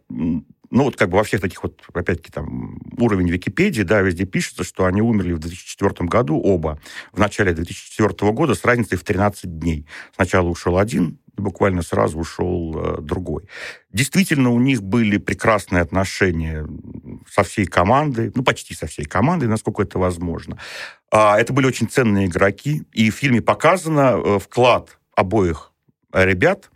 ну, вот как бы во всех таких вот, опять-таки, там, уровень Википедии, да, везде пишется, что они умерли в 2004 году оба, в начале 2004 года с разницей в 13 дней. Сначала ушел один, буквально сразу ушел э, другой. Действительно, у них были прекрасные отношения со всей командой, ну, почти со всей командой, насколько это возможно. А, это были очень ценные игроки, и в фильме показано э, вклад обоих ребят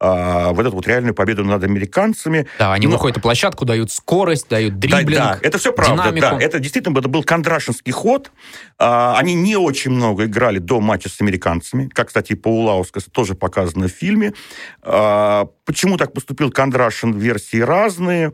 а, вот эту вот реальную победу над американцами. Да, они Но... выходят на площадку, дают скорость, дают дриблинг, Да, да это все правда. Динамику. Да, это действительно это был кондрашинский ход. А, они не очень много играли до матча с американцами, как, кстати, и Паулаускас тоже показано в фильме. А, почему так поступил Кондрашин, версии разные.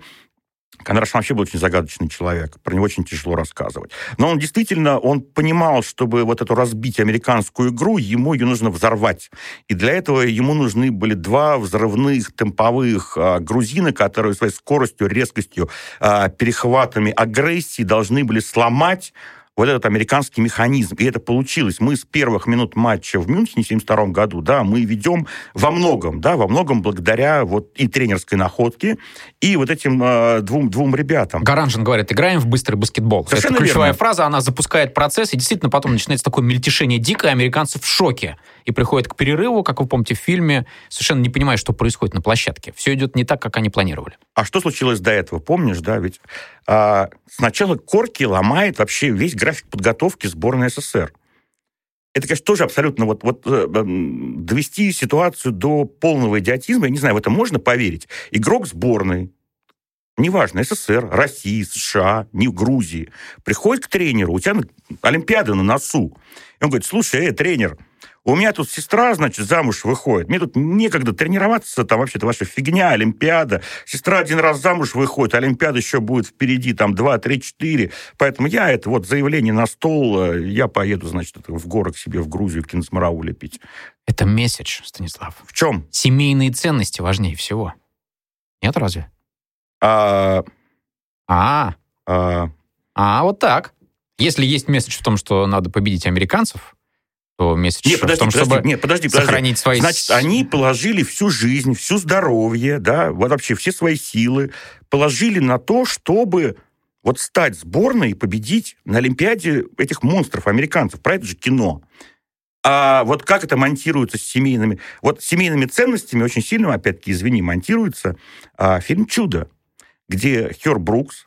Кондрашин вообще был очень загадочный человек, про него очень тяжело рассказывать. Но он действительно, он понимал, чтобы вот эту разбить американскую игру, ему ее нужно взорвать. И для этого ему нужны были два взрывных темповых а, грузина, которые своей скоростью, резкостью, а, перехватами агрессии должны были сломать вот этот американский механизм. И это получилось. Мы с первых минут матча в Мюнхене в 1972 году, да, мы ведем во многом, да, во многом благодаря вот и тренерской находке, и вот этим э, двум, двум ребятам. Гаранжин говорит, играем в быстрый баскетбол. Совершенно это ключевая верно. фраза, она запускает процесс, и действительно потом начинается такое мельтешение дикое, американцы в шоке. И приходят к перерыву, как вы помните в фильме, совершенно не понимая, что происходит на площадке. Все идет не так, как они планировали. А что случилось до этого? Помнишь, да, ведь а, сначала Корки ломает вообще весь график подготовки сборной СССР. Это, конечно, тоже абсолютно вот, вот э, довести ситуацию до полного идиотизма, я не знаю, в это можно поверить. Игрок сборной, неважно, СССР, России, США, не Грузии, приходит к тренеру, у тебя Олимпиада на носу. И он говорит, слушай, э, тренер, у меня тут сестра, значит, замуж выходит. Мне тут некогда тренироваться, там вообще-то ваша фигня, Олимпиада. Сестра один раз замуж выходит, Олимпиада еще будет впереди, там, два, три, четыре. Поэтому я это вот заявление на стол, э, я поеду, значит, в горы к себе в Грузию, к Кинсмарау лепить. Это месседж, Станислав. В чем? Семейные ценности важнее всего. Нет, разве? А... А, а... а вот так. Если есть месседж в том, что надо победить американцев, то месяц нет, подожди, в том, подожди, чтобы нет, подожди, сохранить подожди. свои... Значит, они положили всю жизнь, всю здоровье, да, вообще все свои силы положили на то, чтобы вот стать сборной и победить на Олимпиаде этих монстров, американцев. Про это же кино. А вот как это монтируется с семейными... Вот с семейными ценностями очень сильно, опять-таки, извини, монтируется а, фильм «Чудо», где Хер Брукс,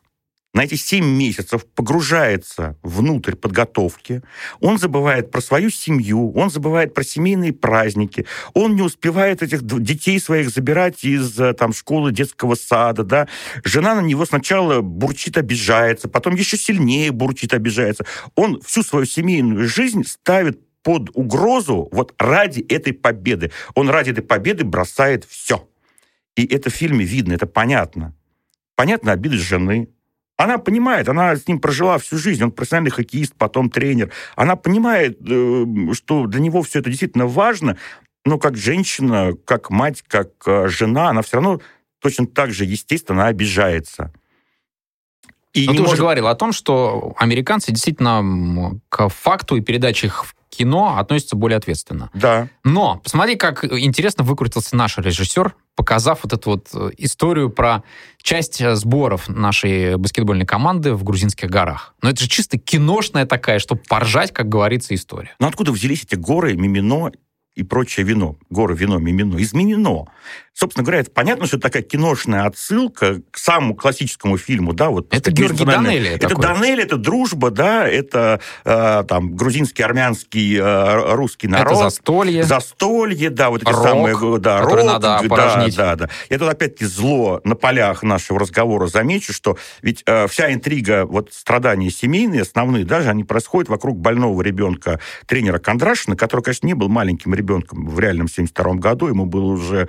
на эти 7 месяцев погружается внутрь подготовки, он забывает про свою семью, он забывает про семейные праздники, он не успевает этих детей своих забирать из э, там, школы, детского сада, да. Жена на него сначала бурчит, обижается, потом еще сильнее бурчит, обижается. Он всю свою семейную жизнь ставит под угрозу вот ради этой победы. Он ради этой победы бросает все. И это в фильме видно, это понятно. Понятно обиды жены, она понимает, она с ним прожила всю жизнь, он профессиональный хоккеист, потом тренер. Она понимает, э, что для него все это действительно важно, но как женщина, как мать, как э, жена, она все равно точно так же, естественно, обижается. И Но ты может... уже говорил о том, что американцы действительно к факту и передаче их в кино относятся более ответственно. Да. Но посмотри, как интересно выкрутился наш режиссер, показав вот эту вот э, историю про часть э, сборов нашей баскетбольной команды в грузинских горах. Но это же чисто киношная такая, чтобы поржать, как говорится, история. Но откуда взялись эти горы, Мимино и прочее вино? Горы, вино, Мимино. Из Мимино. Собственно говоря, это понятно, что это такая киношная отсылка к самому классическому фильму, да, вот. Это Георгий Данелли. Это такой. Данелли, это дружба, да, это э, там грузинский, армянский, э, русский народ. Это застолье. Застолье, да, вот эти рок, самые, да, рок, надо да, да, да. Я тут опять-таки зло на полях нашего разговора замечу, что ведь э, вся интрига, вот страдания семейные, основные, даже они происходят вокруг больного ребенка тренера Кондрашина, который, конечно, не был маленьким ребенком в реальном 72 году, ему было уже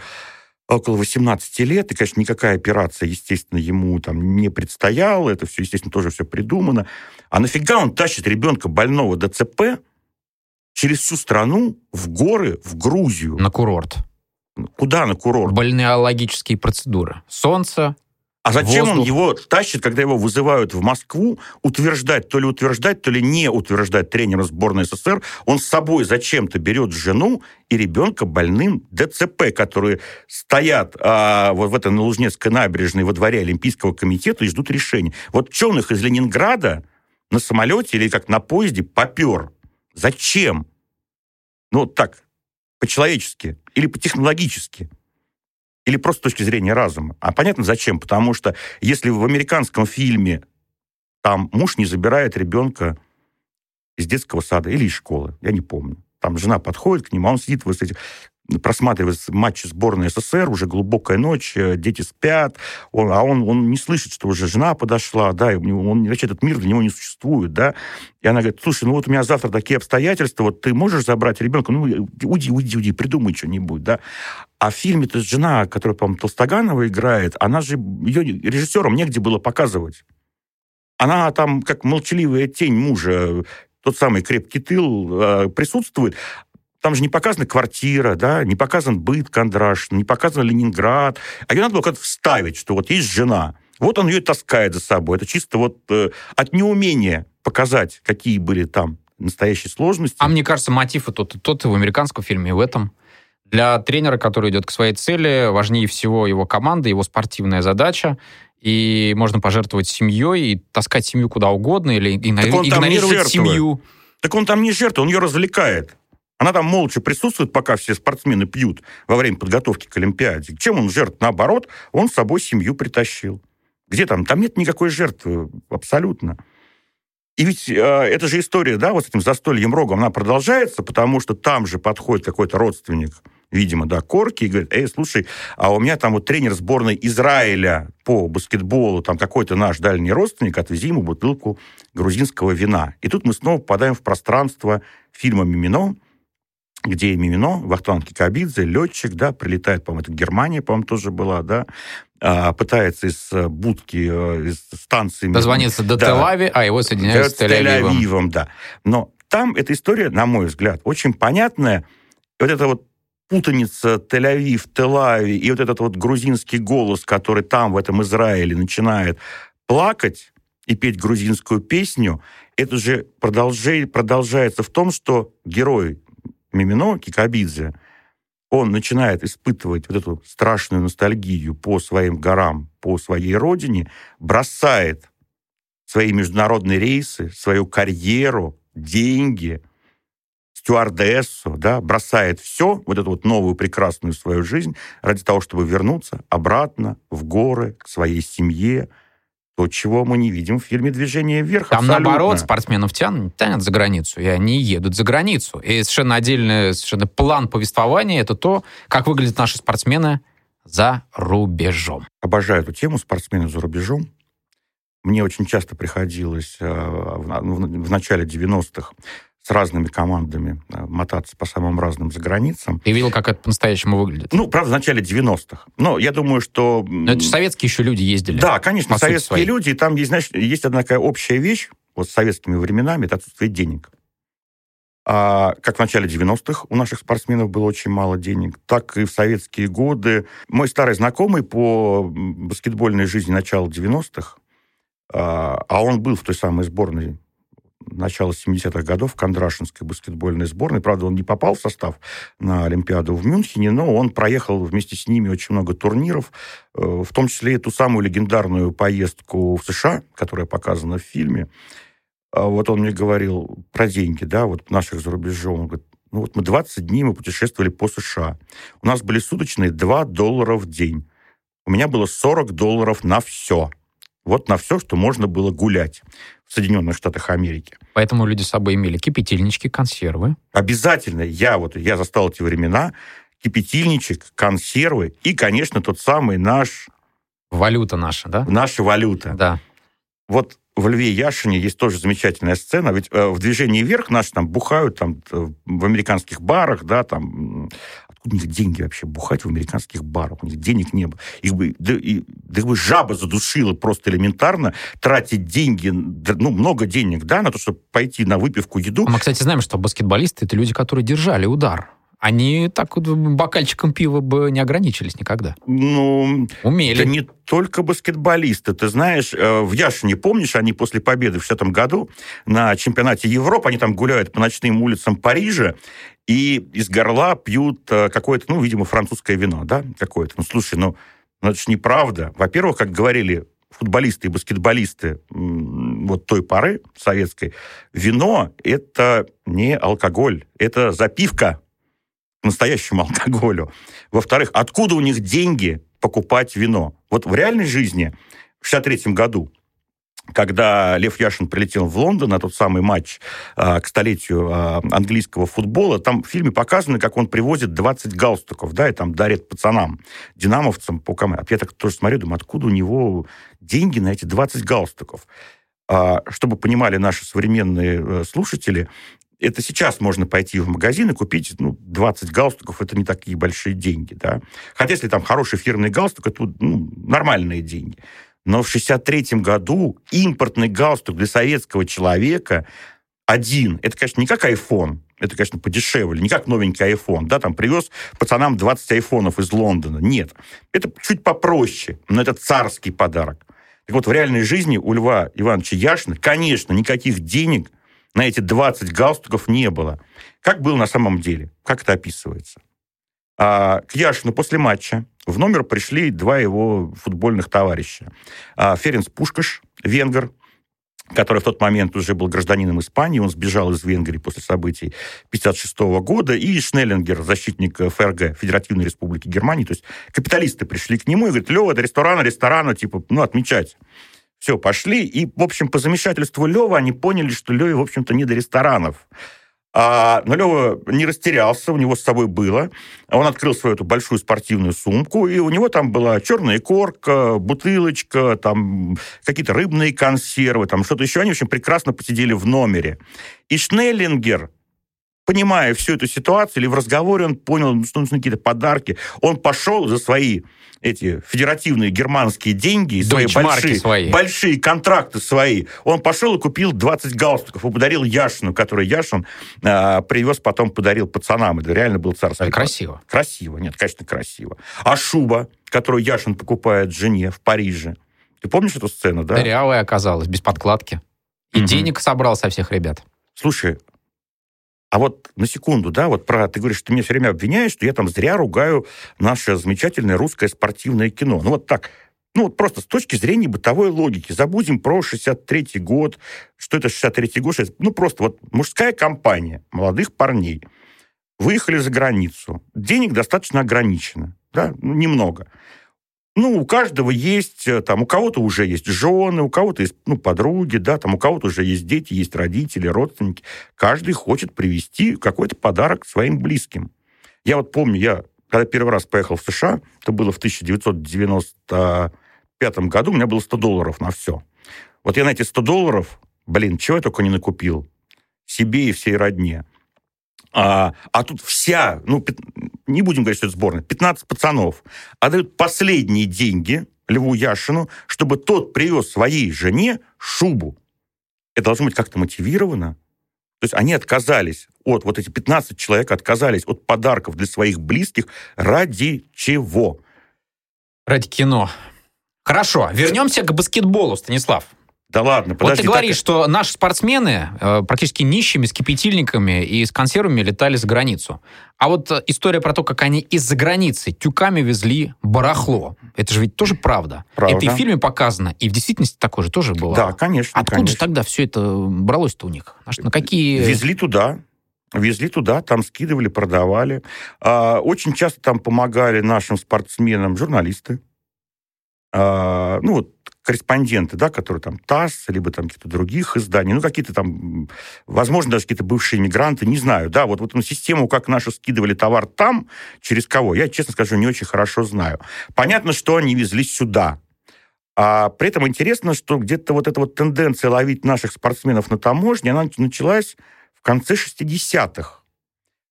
около 18 лет, и, конечно, никакая операция, естественно, ему там не предстояла, это все, естественно, тоже все придумано. А нафига он тащит ребенка больного ДЦП через всю страну в горы, в Грузию? На курорт. Куда на курорт? Бальнеологические процедуры. Солнце, а зачем Воздух. он его тащит, когда его вызывают в Москву, утверждать, то ли утверждать, то ли не утверждать тренера сборной СССР? Он с собой зачем-то берет жену и ребенка больным ДЦП, которые стоят а, вот в этой на Лужнецкой набережной во дворе Олимпийского комитета и ждут решения. Вот что он их из Ленинграда на самолете или как на поезде попер? Зачем? Ну, вот так, по-человечески или по-технологически или просто с точки зрения разума. А понятно зачем? Потому что если в американском фильме там муж не забирает ребенка из детского сада или из школы, я не помню. Там жена подходит к нему, а он сидит вот эти, просматривает матчи сборной СССР, уже глубокая ночь, э, дети спят, он, а он, он не слышит, что уже жена подошла, да, и он, вообще этот мир для него не существует, да. И она говорит, слушай, ну вот у меня завтра такие обстоятельства, вот ты можешь забрать ребенка? Ну, уйди, уйди, уйди, придумай что-нибудь, да. А в фильме-то жена, которая, по-моему, Толстоганова играет, она же, ее режиссером негде было показывать. Она там, как молчаливая тень мужа, тот самый крепкий тыл, э, присутствует. Там же не показана квартира, да, не показан быт Кондраш, не показан Ленинград. А ее надо было как-то вставить, что вот есть жена. Вот он ее таскает за собой. Это чисто вот э, от неумения показать, какие были там настоящие сложности. А мне кажется, мотив и тот, и тот и в американском фильме, и в этом. Для тренера, который идет к своей цели, важнее всего его команда, его спортивная задача. И можно пожертвовать семьей и таскать семью куда угодно, или игнорировать семью. Так он там не жертва, он ее развлекает. Она там молча присутствует, пока все спортсмены пьют во время подготовки к Олимпиаде. Чем он жертв? Наоборот, он с собой семью притащил. Где там? Там нет никакой жертвы абсолютно. И ведь э, эта же история, да, вот с этим застольем рогом, она продолжается, потому что там же подходит какой-то родственник видимо, да, Корки, и говорит, эй, слушай, а у меня там вот тренер сборной Израиля по баскетболу, там какой-то наш дальний родственник, отвези ему бутылку грузинского вина. И тут мы снова попадаем в пространство фильма «Мимино», где Мимино, Вахтанг Кикабидзе, летчик, да, прилетает, по-моему, это Германия, по-моему, тоже была, да, а, пытается из э, будки, э, из станции... Дозвониться до да, Тель-Ави, а его соединяют с Тель-Авивом. Тель-Авивом, да. Но там эта история, на мой взгляд, очень понятная. Вот это вот путаница Тель-Авив, Тель-Ави и вот этот вот грузинский голос, который там, в этом Израиле, начинает плакать и петь грузинскую песню, это же продолжай, продолжается в том, что герой Мимино, Кикабидзе, он начинает испытывать вот эту страшную ностальгию по своим горам, по своей родине, бросает свои международные рейсы, свою карьеру, деньги, стюардессу, да, бросает все, вот эту вот новую прекрасную свою жизнь, ради того, чтобы вернуться обратно в горы, к своей семье, то, чего мы не видим в фильме «Движение вверх». Там, абсолютно. наоборот, спортсменов тянут, тянут за границу, и они едут за границу. И совершенно отдельный совершенно план повествования — это то, как выглядят наши спортсмены за рубежом. Обожаю эту тему «Спортсмены за рубежом». Мне очень часто приходилось э, в начале 90-х с разными командами э, мотаться по самым разным заграницам. Ты видел, как это по-настоящему выглядит? Ну, правда, в начале 90-х. Но я думаю, что... Но это же советские еще люди ездили. Да, конечно, советские своей. люди. И там есть, знаешь, есть одна такая общая вещь вот с советскими временами, это отсутствие денег. А, как в начале 90-х у наших спортсменов было очень мало денег, так и в советские годы. Мой старый знакомый по баскетбольной жизни начала 90-х, а, а он был в той самой сборной начала 70-х годов Кондрашинской баскетбольной сборной. Правда, он не попал в состав на Олимпиаду в Мюнхене, но он проехал вместе с ними очень много турниров, э, в том числе и ту самую легендарную поездку в США, которая показана в фильме. А вот он мне говорил про деньги, да, вот наших за рубежом. Он говорит, Ну вот мы 20 дней мы путешествовали по США. У нас были суточные 2 доллара в день. У меня было 40 долларов на все. Вот на все, что можно было гулять в Соединенных Штатах Америки. Поэтому люди с собой имели кипятильнички, консервы. Обязательно. Я вот, я застал эти времена. Кипятильничек, консервы и, конечно, тот самый наш... Валюта наша, да? Наша валюта. Да. Вот в Льве Яшине есть тоже замечательная сцена, ведь э, в «Движении вверх» наши там бухают там э, в американских барах, да, там... Откуда у них деньги вообще бухать в американских барах? У них денег не было. Их бы, да, и, да их бы жаба задушила просто элементарно, тратить деньги, ну, много денег, да, на то, чтобы пойти на выпивку, еду. А мы, кстати, знаем, что баскетболисты — это люди, которые держали удар они так вот бокальчиком пива бы не ограничились никогда. Ну, умели. Это не только баскетболисты. Ты знаешь, э, в Яшине, помнишь, они после победы в 60 году на чемпионате Европы, они там гуляют по ночным улицам Парижа, и из горла пьют э, какое-то, ну, видимо, французское вино, да, какое-то. Ну, слушай, ну, ну это же неправда. Во-первых, как говорили футболисты и баскетболисты вот той поры советской, вино – это не алкоголь, это запивка, настоящему алкоголю. Во-вторых, откуда у них деньги покупать вино? Вот в реальной жизни в 63 году когда Лев Яшин прилетел в Лондон на тот самый матч э, к столетию э, английского футбола, там в фильме показано, как он привозит 20 галстуков, да, и там дарит пацанам, динамовцам команде. А я так тоже смотрю, думаю, откуда у него деньги на эти 20 галстуков? А, чтобы понимали наши современные э, слушатели, это сейчас можно пойти в магазин и купить ну, 20 галстуков, это не такие большие деньги, да. Хотя если там хороший фирменный галстук, это ну, нормальные деньги. Но в 63 году импортный галстук для советского человека один, это, конечно, не как iPhone, это, конечно, подешевле, не как новенький iPhone, да, там привез пацанам 20 айфонов из Лондона. Нет, это чуть попроще, но это царский подарок. Так вот, в реальной жизни у Льва Ивановича Яшина, конечно, никаких денег на эти 20 галстуков не было. Как было на самом деле? Как это описывается? А, к Яшину после матча в номер пришли два его футбольных товарища. А, Ференц Пушкаш, венгер, который в тот момент уже был гражданином Испании, он сбежал из Венгрии после событий 1956 года, и Шнеллингер, защитник ФРГ, Федеративной Республики Германии, то есть капиталисты пришли к нему и говорят, Лева, это ресторана, ресторана, типа, ну, отмечать. Все, пошли. И, в общем, по замешательству Лева они поняли, что Леве, в общем-то, не до ресторанов. А, но Лева не растерялся, у него с собой было. Он открыл свою эту большую спортивную сумку, и у него там была черная корка, бутылочка, там какие-то рыбные консервы, там что-то еще. Они, в общем, прекрасно посидели в номере. И Шнеллингер, понимая всю эту ситуацию, или в разговоре он понял, что нужны какие-то подарки, он пошел за свои эти федеративные германские деньги, свои большие, свои большие контракты свои, он пошел и купил 20 галстуков и подарил Яшину, который Яшин э, привез, потом подарил пацанам. Это реально был царский. Это красиво. Красиво, нет, конечно, красиво. А шуба, которую Яшин покупает жене в Париже, ты помнишь эту сцену, да? Дырявая оказалась, без подкладки. И угу. денег собрал со всех ребят. Слушай, а вот на секунду, да, вот про, ты говоришь, ты меня все время обвиняешь, что я там зря ругаю наше замечательное русское спортивное кино. Ну вот так, ну вот просто с точки зрения бытовой логики. Забудем про 63-й год, что это 63-й год, ну просто вот мужская компания молодых парней выехали за границу. Денег достаточно ограничено, да, ну, немного. Ну, у каждого есть, э, там, у кого-то уже есть жены, у кого-то есть, ну, подруги, да, там, у кого-то уже есть дети, есть родители, родственники. Каждый хочет привести какой-то подарок своим близким. Я вот помню, я, когда первый раз поехал в США, это было в 1995 году, у меня было 100 долларов на все. Вот я на эти 100 долларов, блин, чего я только не накупил. Себе и всей родне. А, а тут вся, ну, не будем говорить, что это сборная, 15 пацанов отдают последние деньги Льву Яшину, чтобы тот привез своей жене шубу. Это должно быть как-то мотивировано. То есть они отказались от, вот эти 15 человек отказались от подарков для своих близких ради чего? Ради кино. Хорошо, вернемся к баскетболу, Станислав. Да ладно, подожди. Вот ты говоришь, так... что наши спортсмены э, практически нищими, с кипятильниками и с консервами летали за границу. А вот э, история про то, как они из-за границы тюками везли барахло, это же ведь тоже правда. правда. Это и в фильме показано, и в действительности такое же тоже было. Да, конечно. Откуда конечно. же тогда все это бралось-то у них? На какие... Везли туда, Везли туда, там скидывали, продавали. А, очень часто там помогали нашим спортсменам журналисты. А, ну, вот корреспонденты, да, которые там ТАСС, либо там каких-то других изданий, ну, какие-то там, возможно, даже какие-то бывшие мигранты, не знаю, да, вот, вот эту систему, как наши скидывали товар там, через кого, я, честно скажу, не очень хорошо знаю. Понятно, что они везли сюда, а при этом интересно, что где-то вот эта вот тенденция ловить наших спортсменов на таможне, она началась в конце 60-х.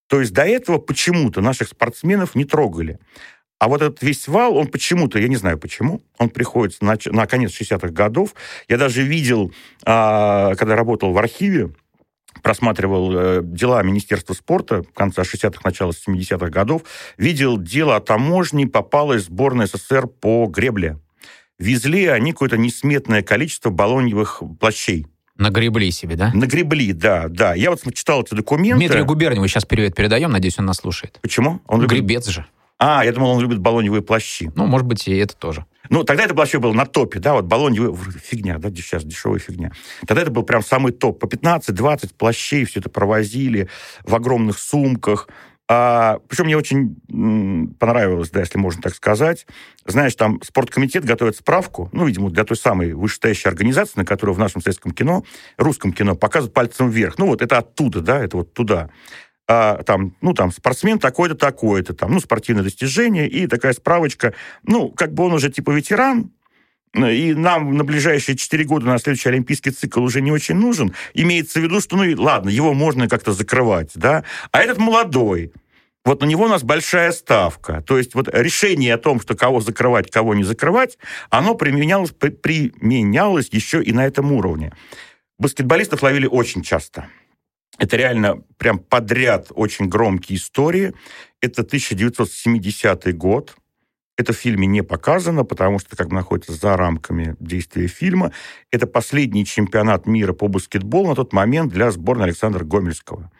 То есть до этого почему-то наших спортсменов не трогали. А вот этот весь вал, он почему-то, я не знаю почему, он приходится на, на конец 60-х годов. Я даже видел, а, когда работал в архиве, просматривал э, дела Министерства спорта конца 60-х, начала 70-х годов, видел дело о таможне, попалась сборная СССР по гребле. Везли они какое-то несметное количество баллоньевых плащей. Нагребли себе, да? Нагребли, да, да. Я вот читал эти документы. Дмитрию Губерниеву сейчас привет передаем, надеюсь, он нас слушает. Почему? Он. Гребец же. А, я думал, он любит баллоневые плащи. Ну, может быть, и это тоже. Ну, тогда это вообще было на топе, да, вот баллоневые... Фигня, да, сейчас дешевая фигня. Тогда это был прям самый топ. По 15-20 плащей все это провозили в огромных сумках. А, причем мне очень понравилось, да, если можно так сказать. Знаешь, там спорткомитет готовит справку, ну, видимо, для той самой вышестоящей организации, на которую в нашем советском кино, русском кино, показывают пальцем вверх. Ну, вот это оттуда, да, это вот туда а, там, ну, там, спортсмен такой-то, такой-то, там, ну, спортивное достижение, и такая справочка, ну, как бы он уже, типа, ветеран, и нам на ближайшие 4 года на следующий олимпийский цикл уже не очень нужен, имеется в виду, что, ну, ладно, его можно как-то закрывать, да, а этот молодой, вот на него у нас большая ставка. То есть вот решение о том, что кого закрывать, кого не закрывать, оно применялось, применялось еще и на этом уровне. Баскетболистов ловили очень часто. Это реально прям подряд очень громкие истории. Это 1970 год. Это в фильме не показано, потому что как бы находится за рамками действия фильма. Это последний чемпионат мира по баскетболу на тот момент для сборной Александра Гомельского.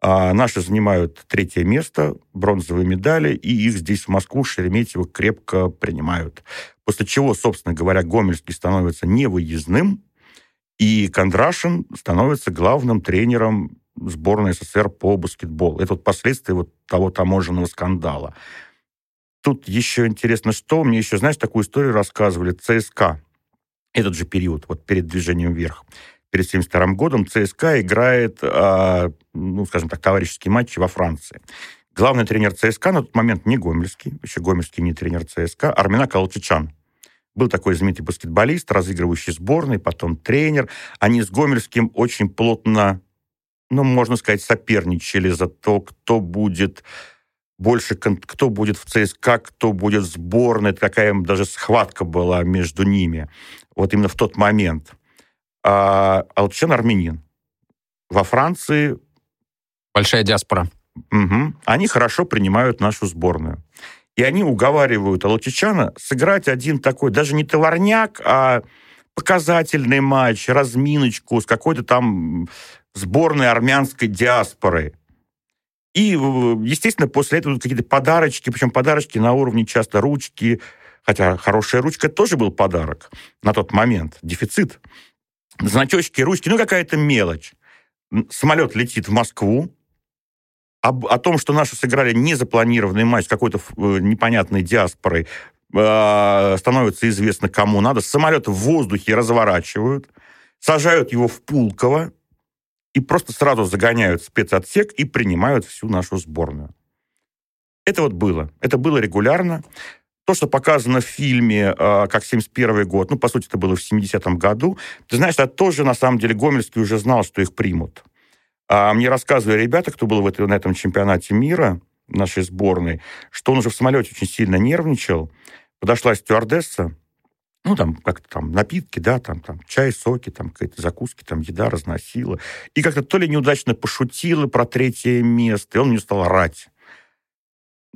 А наши занимают третье место, бронзовые медали, и их здесь в Москву Шереметьево крепко принимают. После чего, собственно говоря, Гомельский становится невыездным, и Кондрашин становится главным тренером сборной СССР по баскетболу. Это вот последствия вот того таможенного скандала. Тут еще интересно, что мне еще, знаешь, такую историю рассказывали. ЦСКА, этот же период, вот перед движением вверх, перед 72 годом ЦСКА играет, а, ну, скажем так, товарищеские матчи во Франции. Главный тренер ЦСКА на тот момент не Гомельский, еще Гомельский не тренер ЦСКА, Армина Калчичан. Был такой знаменитый баскетболист, разыгрывающий сборной, потом тренер. Они с Гомельским очень плотно ну, можно сказать, соперничали за то, кто будет больше, кто будет в ЦСКА, кто будет в сборной. Такая даже схватка была между ними. Вот именно в тот момент. А Алчен армянин. Во Франции... Большая диаспора. Угу. Они хорошо принимают нашу сборную. И они уговаривают Алчичана сыграть один такой, даже не товарняк, а показательный матч, разминочку с какой-то там сборной армянской диаспоры. И, естественно, после этого какие-то подарочки, причем подарочки на уровне часто ручки, хотя хорошая ручка тоже был подарок на тот момент, дефицит. Значочки, ручки, ну какая-то мелочь. Самолет летит в Москву, об, о том, что наши сыграли незапланированный матч с какой-то э, непонятной диаспорой, э, становится известно кому надо. Самолет в воздухе разворачивают, сажают его в Пулково, и просто сразу загоняют спецотсек и принимают всю нашу сборную. Это вот было. Это было регулярно. То, что показано в фильме, э, как 71 год, ну, по сути, это было в 70-м году, ты знаешь, это тоже, на самом деле, Гомельский уже знал, что их примут. А мне рассказывали ребята, кто был в этом, на этом чемпионате мира, нашей сборной, что он уже в самолете очень сильно нервничал. Подошла стюардесса, ну, там, как-то там напитки, да, там, там, чай, соки, там, какие-то закуски, там, еда разносила. И как-то то ли неудачно пошутила про третье место, и он мне стал орать.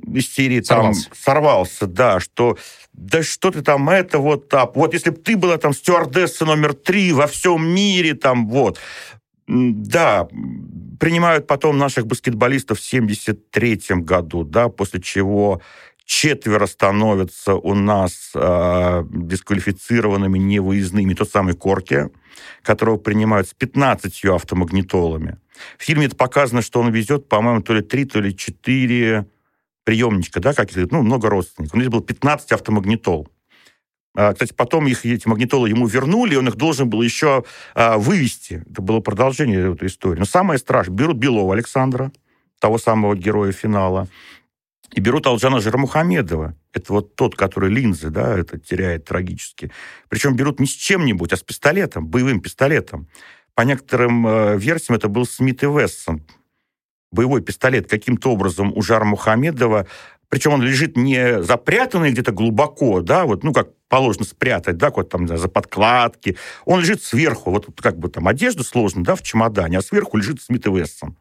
Истерии сорвался. там сорвался, да, что да что ты там, это вот так. Вот если бы ты была там стюардесса номер три во всем мире, там, вот. Да, принимают потом наших баскетболистов в 73 году, да, после чего четверо становятся у нас э, дисквалифицированными, невыездными. Тот самый Корки, которого принимают с 15 автомагнитолами. В фильме это показано, что он везет, по-моему, то ли 3, то ли 4 приемничка, да, каких-то, ну, много родственников. У него было 15 автомагнитол. А, кстати, потом их, эти магнитолы ему вернули, и он их должен был еще а, вывести. Это было продолжение этой истории. Но самое страшное, берут Белова Александра, того самого героя финала, и берут Алджана Жирамухамедова. Это вот тот, который линзы, да, это теряет трагически. Причем берут не с чем-нибудь, а с пистолетом, боевым пистолетом. По некоторым э, версиям это был Смит и Вессон. Боевой пистолет каким-то образом у Жара Мухамедова причем он лежит не запрятанный где-то глубоко, да, вот, ну, как положено спрятать, да, вот там за подкладки. Он лежит сверху, вот как бы там одежда сложена, да, в чемодане, а сверху лежит Смит и Вессон.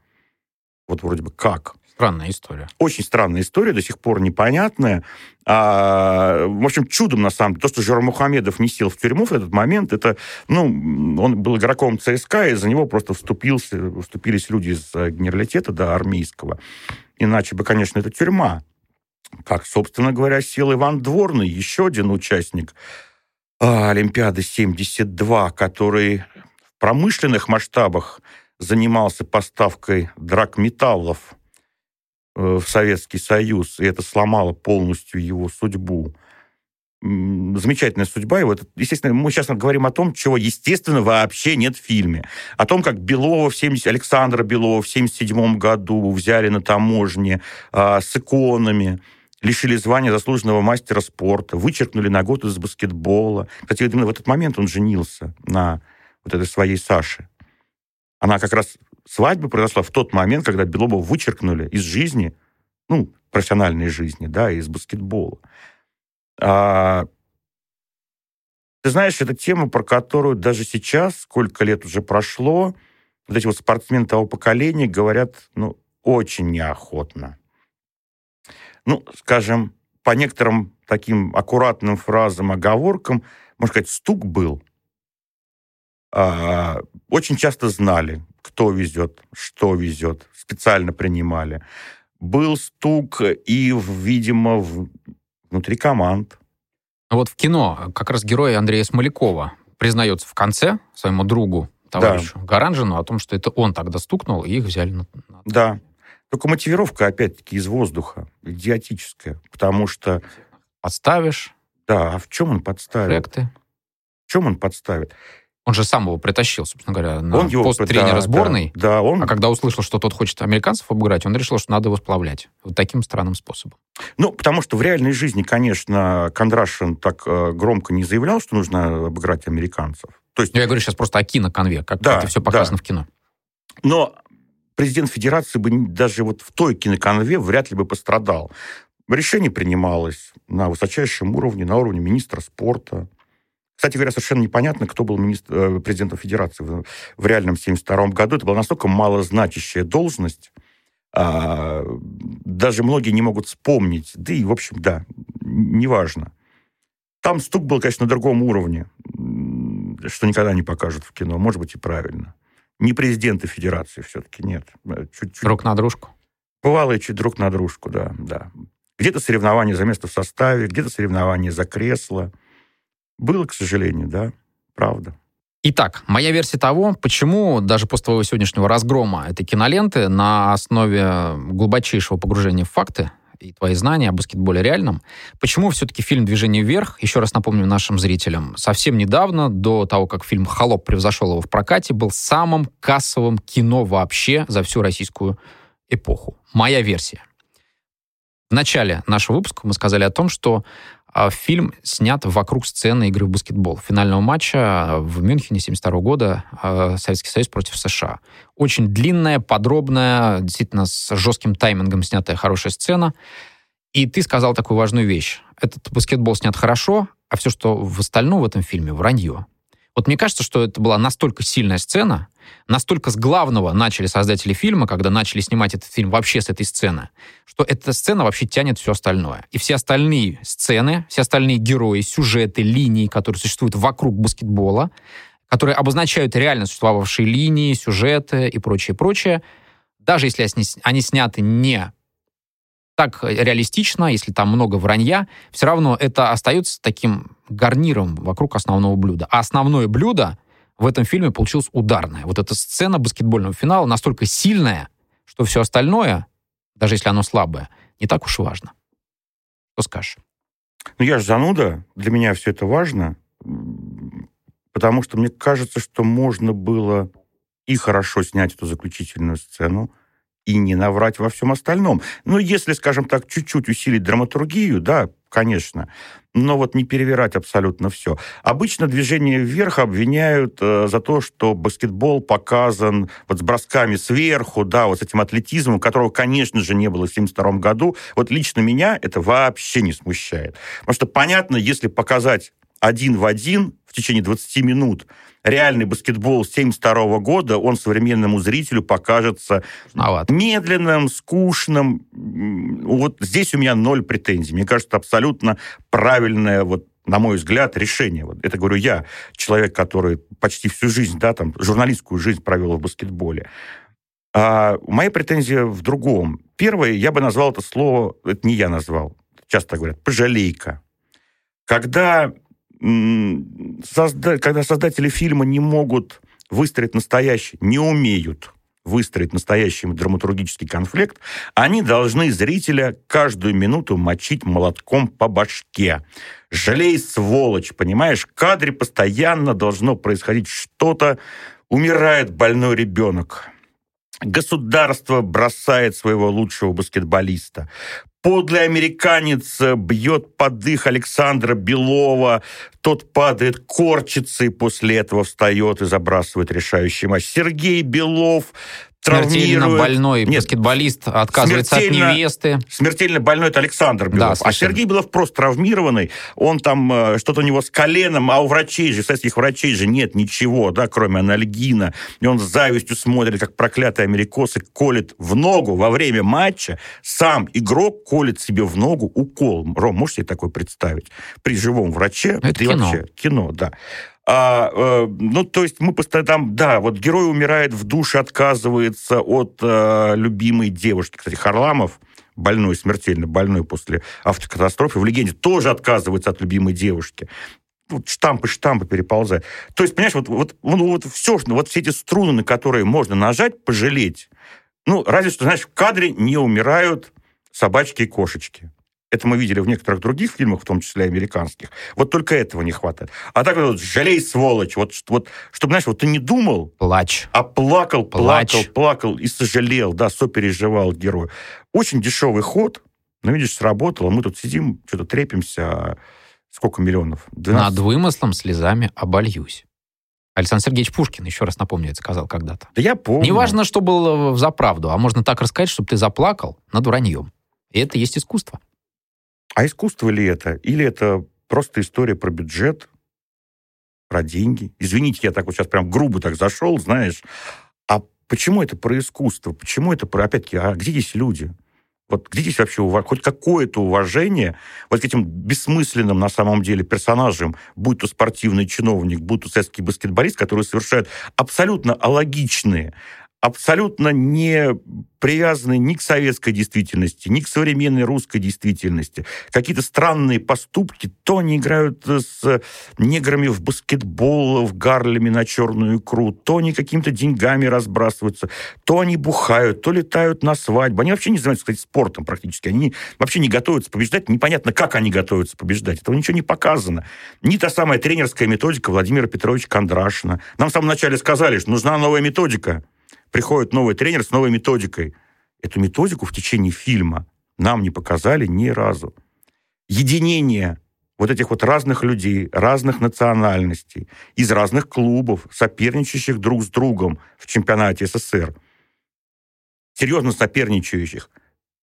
Вот вроде бы как. Странная история. Очень странная история, до сих пор непонятная. А, в общем, чудом, на самом деле, то, что Жора Мухамедов не сел в тюрьму в этот момент, это, ну, он был игроком ЦСКА, и за него просто вступился, вступились люди из генералитета, да, армейского. Иначе бы, конечно, это тюрьма как, собственно говоря, сел Иван Дворный, еще один участник а, Олимпиады 72, который в промышленных масштабах занимался поставкой драгметаллов э, в Советский Союз, и это сломало полностью его судьбу. Замечательная судьба его. Естественно, мы сейчас говорим о том, чего, естественно, вообще нет в фильме. О том, как Белова в 70... Александра Белова в 77 году взяли на таможне а, с иконами, лишили звания заслуженного мастера спорта, вычеркнули на год из баскетбола. Кстати, именно в этот момент он женился на вот этой своей Саше. Она как раз свадьба произошла в тот момент, когда Белова вычеркнули из жизни, ну, профессиональной жизни, да, из баскетбола. А, ты знаешь, это тема, про которую даже сейчас, сколько лет уже прошло, вот эти вот спортсмены того поколения говорят, ну, очень неохотно ну, скажем, по некоторым таким аккуратным фразам, оговоркам, можно сказать, стук был. А, очень часто знали, кто везет, что везет, специально принимали. Был стук и, видимо, в, внутри команд. Вот в кино как раз герой Андрея Смолякова признается в конце своему другу, товарищу да. Гаранжину, о том, что это он тогда стукнул, и их взяли на... Да, только мотивировка, опять-таки, из воздуха, идиотическая, потому что... Подставишь. Да, а в чем он подставит? Факты. В чем он подставит? Он же сам его притащил, собственно говоря, на он пост его, тренера да, сборной. Да, да, он... А когда услышал, что тот хочет американцев обыграть, он решил, что надо его сплавлять. Вот таким странным способом. Ну, потому что в реальной жизни, конечно, Кондрашин так э, громко не заявлял, что нужно обыграть американцев. То есть... Я говорю сейчас просто о киноконве, как да, это все показано да. в кино. Но президент Федерации бы даже вот в той киноконве вряд ли бы пострадал. Решение принималось на высочайшем уровне, на уровне министра спорта. Кстати говоря, совершенно непонятно, кто был министр, э, президентом Федерации в, в реальном 72 году. Это была настолько малозначащая должность, а, даже многие не могут вспомнить. Да и, в общем, да, неважно. Там стук был, конечно, на другом уровне, что никогда не покажут в кино. Может быть, и правильно не президенты федерации все-таки, нет. Чуть-чуть. Друг на дружку? Бывало чуть друг на дружку, да, да. Где-то соревнования за место в составе, где-то соревнования за кресло. Было, к сожалению, да, правда. Итак, моя версия того, почему даже после твоего сегодняшнего разгрома этой киноленты на основе глубочайшего погружения в факты и твои знания о баскетболе реальном. Почему все-таки фильм «Движение вверх», еще раз напомню нашим зрителям, совсем недавно, до того, как фильм «Холоп» превзошел его в прокате, был самым кассовым кино вообще за всю российскую эпоху. Моя версия. В начале нашего выпуска мы сказали о том, что фильм снят вокруг сцены игры в баскетбол, финального матча в Мюнхене 72 года а, Советский Союз против США. Очень длинная, подробная, действительно с жестким таймингом снятая хорошая сцена. И ты сказал такую важную вещь. Этот баскетбол снят хорошо, а все, что в остальном в этом фильме, вранье. Вот мне кажется, что это была настолько сильная сцена, настолько с главного начали создатели фильма, когда начали снимать этот фильм вообще с этой сцены, что эта сцена вообще тянет все остальное. И все остальные сцены, все остальные герои, сюжеты, линии, которые существуют вокруг баскетбола, которые обозначают реально существовавшие линии, сюжеты и прочее, прочее, даже если они сняты не так реалистично, если там много вранья, все равно это остается таким гарниром вокруг основного блюда. А основное блюдо в этом фильме получилась ударная. Вот эта сцена баскетбольного финала настолько сильная, что все остальное, даже если оно слабое, не так уж важно. Что скажешь? Ну, я же зануда, для меня все это важно, потому что мне кажется, что можно было и хорошо снять эту заключительную сцену, и не наврать во всем остальном. Ну, если, скажем так, чуть-чуть усилить драматургию, да, конечно, но вот не перевирать абсолютно все. Обычно движение вверх обвиняют э, за то, что баскетбол показан вот с бросками сверху, да, вот с этим атлетизмом, которого, конечно же, не было в 1972 году. Вот лично меня это вообще не смущает. Потому что понятно, если показать один в один в течение 20 минут реальный баскетбол 72 года, он современному зрителю покажется Маловат. медленным, скучным. Вот здесь у меня ноль претензий. Мне кажется, абсолютно правильное вот на мой взгляд, решение. Вот это говорю я, человек, который почти всю жизнь, да, там, журналистскую жизнь провел в баскетболе. А моя претензия в другом. Первое, я бы назвал это слово, это не я назвал, часто говорят, пожалейка. Когда созда... когда создатели фильма не могут выстроить настоящий, не умеют выстроить настоящий драматургический конфликт, они должны зрителя каждую минуту мочить молотком по башке. Жалей, сволочь, понимаешь? В кадре постоянно должно происходить что-то. Умирает больной ребенок. Государство бросает своего лучшего баскетболиста. Подлый американец бьет под дых Александра Белова. Тот падает, корчится и после этого встает и забрасывает решающий матч. Сергей Белов Смертельно больной Нет, баскетболист отказывается от невесты. Смертельно больной это Александр Белов. Да, а Сергей Белов просто травмированный. Он там, э, что-то у него с коленом, а у врачей же, советских врачей же нет ничего, да, кроме анальгина. И он с завистью смотрит, как проклятый америкосы колет в ногу во время матча. Сам игрок колет себе в ногу укол. Ром, можешь себе такое представить? При живом враче. Это кино. Вообще, кино, да. А, э, ну, то есть мы постоянно там, да, вот герой умирает в душе, отказывается от э, любимой девушки. Кстати, Харламов, больной, смертельно больной после автокатастрофы, в «Легенде» тоже отказывается от любимой девушки. Вот штампы, штампы переползают. То есть, понимаешь, вот, вот, ну, вот все, вот все эти струны, на которые можно нажать, пожалеть. Ну, разве что, знаешь, в кадре не умирают собачки и кошечки. Это мы видели в некоторых других фильмах, в том числе американских. Вот только этого не хватает. А так вот, жалей, сволочь. Вот, вот чтобы, знаешь, вот ты не думал... Плач. А плакал, Плач. плакал, плакал и сожалел, да, сопереживал герой. Очень дешевый ход, но, видишь, сработало. Мы тут сидим, что-то трепимся. Сколько миллионов? 12? Над вымыслом слезами обольюсь. Александр Сергеевич Пушкин, еще раз напомню, это сказал когда-то. Да я помню. Неважно, что было за правду, а можно так рассказать, чтобы ты заплакал над враньем. И это есть искусство. А искусство ли это? Или это просто история про бюджет, про деньги? Извините, я так вот сейчас прям грубо так зашел, знаешь. А почему это про искусство? Почему это про... Опять-таки, а где здесь люди? Вот где здесь вообще уваж... хоть какое-то уважение вот к этим бессмысленным на самом деле персонажам, будь то спортивный чиновник, будь то советский баскетболист, которые совершают абсолютно алогичные, абсолютно не привязаны ни к советской действительности, ни к современной русской действительности. Какие-то странные поступки. То они играют с неграми в баскетбол, в Гарлеме на черную икру, то они какими-то деньгами разбрасываются, то они бухают, то летают на свадьбу. Они вообще не занимаются, кстати, спортом практически. Они вообще не готовятся побеждать. Непонятно, как они готовятся побеждать. Этого ничего не показано. Ни та самая тренерская методика Владимира Петровича Кондрашина. Нам в самом начале сказали, что нужна новая методика приходит новый тренер с новой методикой. Эту методику в течение фильма нам не показали ни разу. Единение вот этих вот разных людей, разных национальностей, из разных клубов, соперничающих друг с другом в чемпионате СССР, серьезно соперничающих,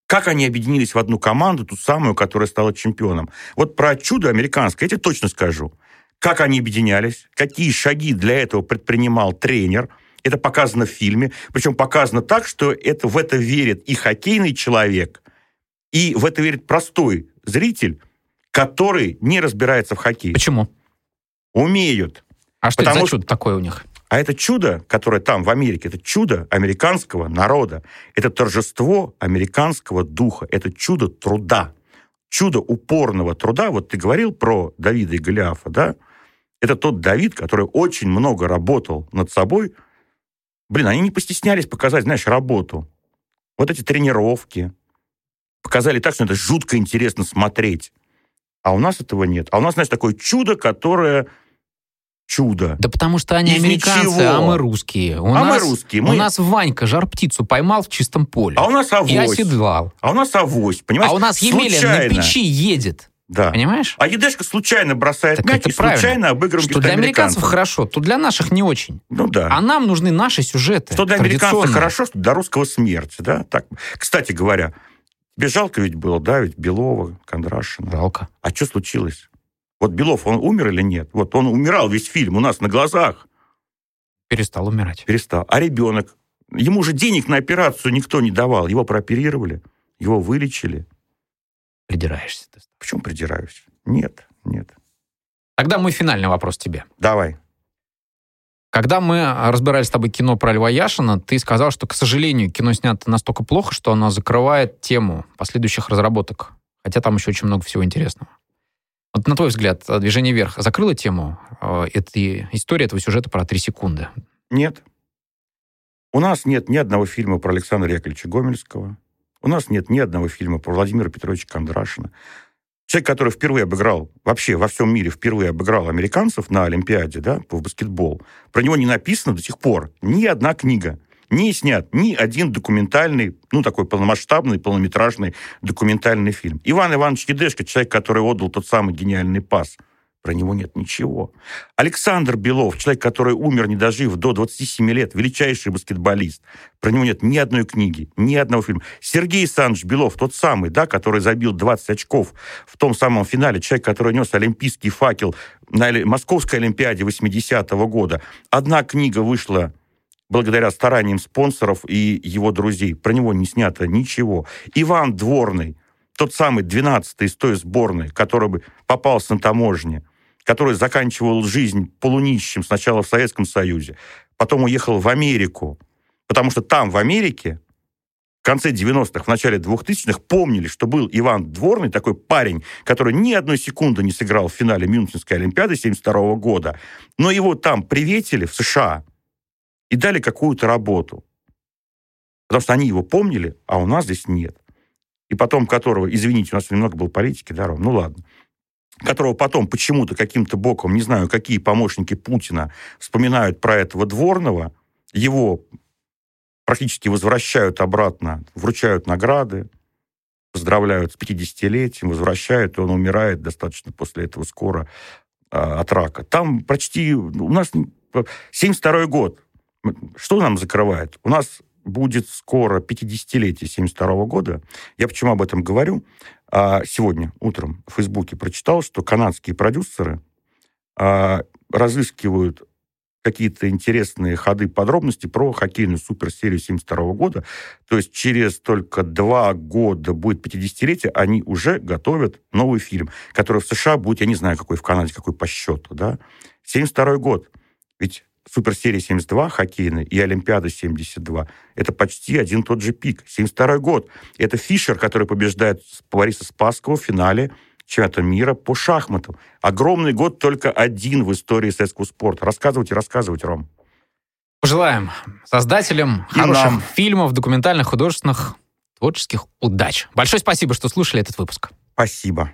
как они объединились в одну команду, ту самую, которая стала чемпионом. Вот про чудо американское я тебе точно скажу. Как они объединялись, какие шаги для этого предпринимал тренер – это показано в фильме. Причем показано так, что это, в это верит и хоккейный человек, и в это верит простой зритель, который не разбирается в хоккее. Почему? Умеют. А что Потому это за чудо такое у них? А это чудо, которое там, в Америке, это чудо американского народа. Это торжество американского духа. Это чудо труда. Чудо упорного труда. Вот ты говорил про Давида и Голиафа, да? Это тот Давид, который очень много работал над собой. Блин, они не постеснялись показать, знаешь, работу. Вот эти тренировки. Показали так, что это жутко интересно смотреть. А у нас этого нет. А у нас, знаешь, такое чудо, которое чудо. Да потому что они Из американцы, ничего. а мы русские. У А мы нас, русские, У мы- нас Ванька жар-птицу поймал в чистом поле. А у нас И авось. оседлал. А у нас авось, понимаешь? А у нас Емеля на Случайно. печи едет. Да. Понимаешь? А Едешка случайно бросает Так мяч это и правильно. случайно обыгрывает Что для американцев хорошо, то для наших не очень. Ну да. А нам нужны наши сюжеты. Что для американцев хорошо, что для русского смерть, да? Так. Кстати говоря, тебе жалко ведь было, да, ведь Белова, Кондрашина. Жалко. А что случилось? Вот Белов, он умер или нет? Вот он умирал весь фильм у нас на глазах, Перестал умирать. перестал. А ребенок? Ему же денег на операцию никто не давал. Его прооперировали, его вылечили. Придираешься ты. Почему придираюсь? Нет, нет. Тогда мой финальный вопрос тебе. Давай. Когда мы разбирали с тобой кино про Льва Яшина, ты сказал, что, к сожалению, кино снято настолько плохо, что оно закрывает тему последующих разработок. Хотя там еще очень много всего интересного. Вот на твой взгляд, «Движение вверх» закрыло тему э, этой истории, этого сюжета про три секунды? Нет. У нас нет ни одного фильма про Александра Яковлевича Гомельского. У нас нет ни одного фильма про Владимира Петровича Кондрашина. Человек, который впервые обыграл, вообще во всем мире впервые обыграл американцев на Олимпиаде, да, по баскетбол, про него не написано до сих пор ни одна книга. Не снят ни один документальный, ну, такой полномасштабный, полнометражный документальный фильм. Иван Иванович Едешко, человек, который отдал тот самый гениальный пас, про него нет ничего. Александр Белов, человек, который умер, не дожив до 27 лет, величайший баскетболист. Про него нет ни одной книги, ни одного фильма. Сергей Александрович Белов, тот самый, да, который забил 20 очков в том самом финале, человек, который нес олимпийский факел на Московской Олимпиаде 80-го года. Одна книга вышла благодаря стараниям спонсоров и его друзей. Про него не снято ничего. Иван Дворный, тот самый 12-й из той сборной, который бы попался на таможне, который заканчивал жизнь полунищим сначала в Советском Союзе, потом уехал в Америку, потому что там, в Америке, в конце 90-х, в начале 2000-х помнили, что был Иван Дворный, такой парень, который ни одной секунды не сыграл в финале Мюнхенской Олимпиады 72 года, но его там приветили в США и дали какую-то работу. Потому что они его помнили, а у нас здесь нет. И потом которого, извините, у нас немного было политики, да, Ром? Ну ладно которого потом почему-то каким-то боком, не знаю, какие помощники Путина вспоминают про этого Дворного, его практически возвращают обратно, вручают награды, поздравляют с 50-летием, возвращают, и он умирает достаточно после этого скоро а, от рака. Там почти... У нас 72 год. Что нам закрывает? У нас будет скоро 50-летие 72 года. Я почему об этом говорю? А, сегодня утром в Фейсбуке прочитал, что канадские продюсеры а, разыскивают какие-то интересные ходы, подробности про хоккейную суперсерию 72 года. То есть через только два года будет 50-летие, они уже готовят новый фильм, который в США будет, я не знаю, какой в Канаде, какой по счету, да. 72 год. Ведь суперсерия 72 хоккейная и Олимпиада 72 это почти один тот же пик. 72 год. Это Фишер, который побеждает Бориса Спасского в финале чемпионата мира по шахматам. Огромный год только один в истории советского спорта. Рассказывайте, рассказывайте, Ром. Пожелаем создателям И хороших нам. фильмов, документальных, художественных, творческих удач. Большое спасибо, что слушали этот выпуск. Спасибо.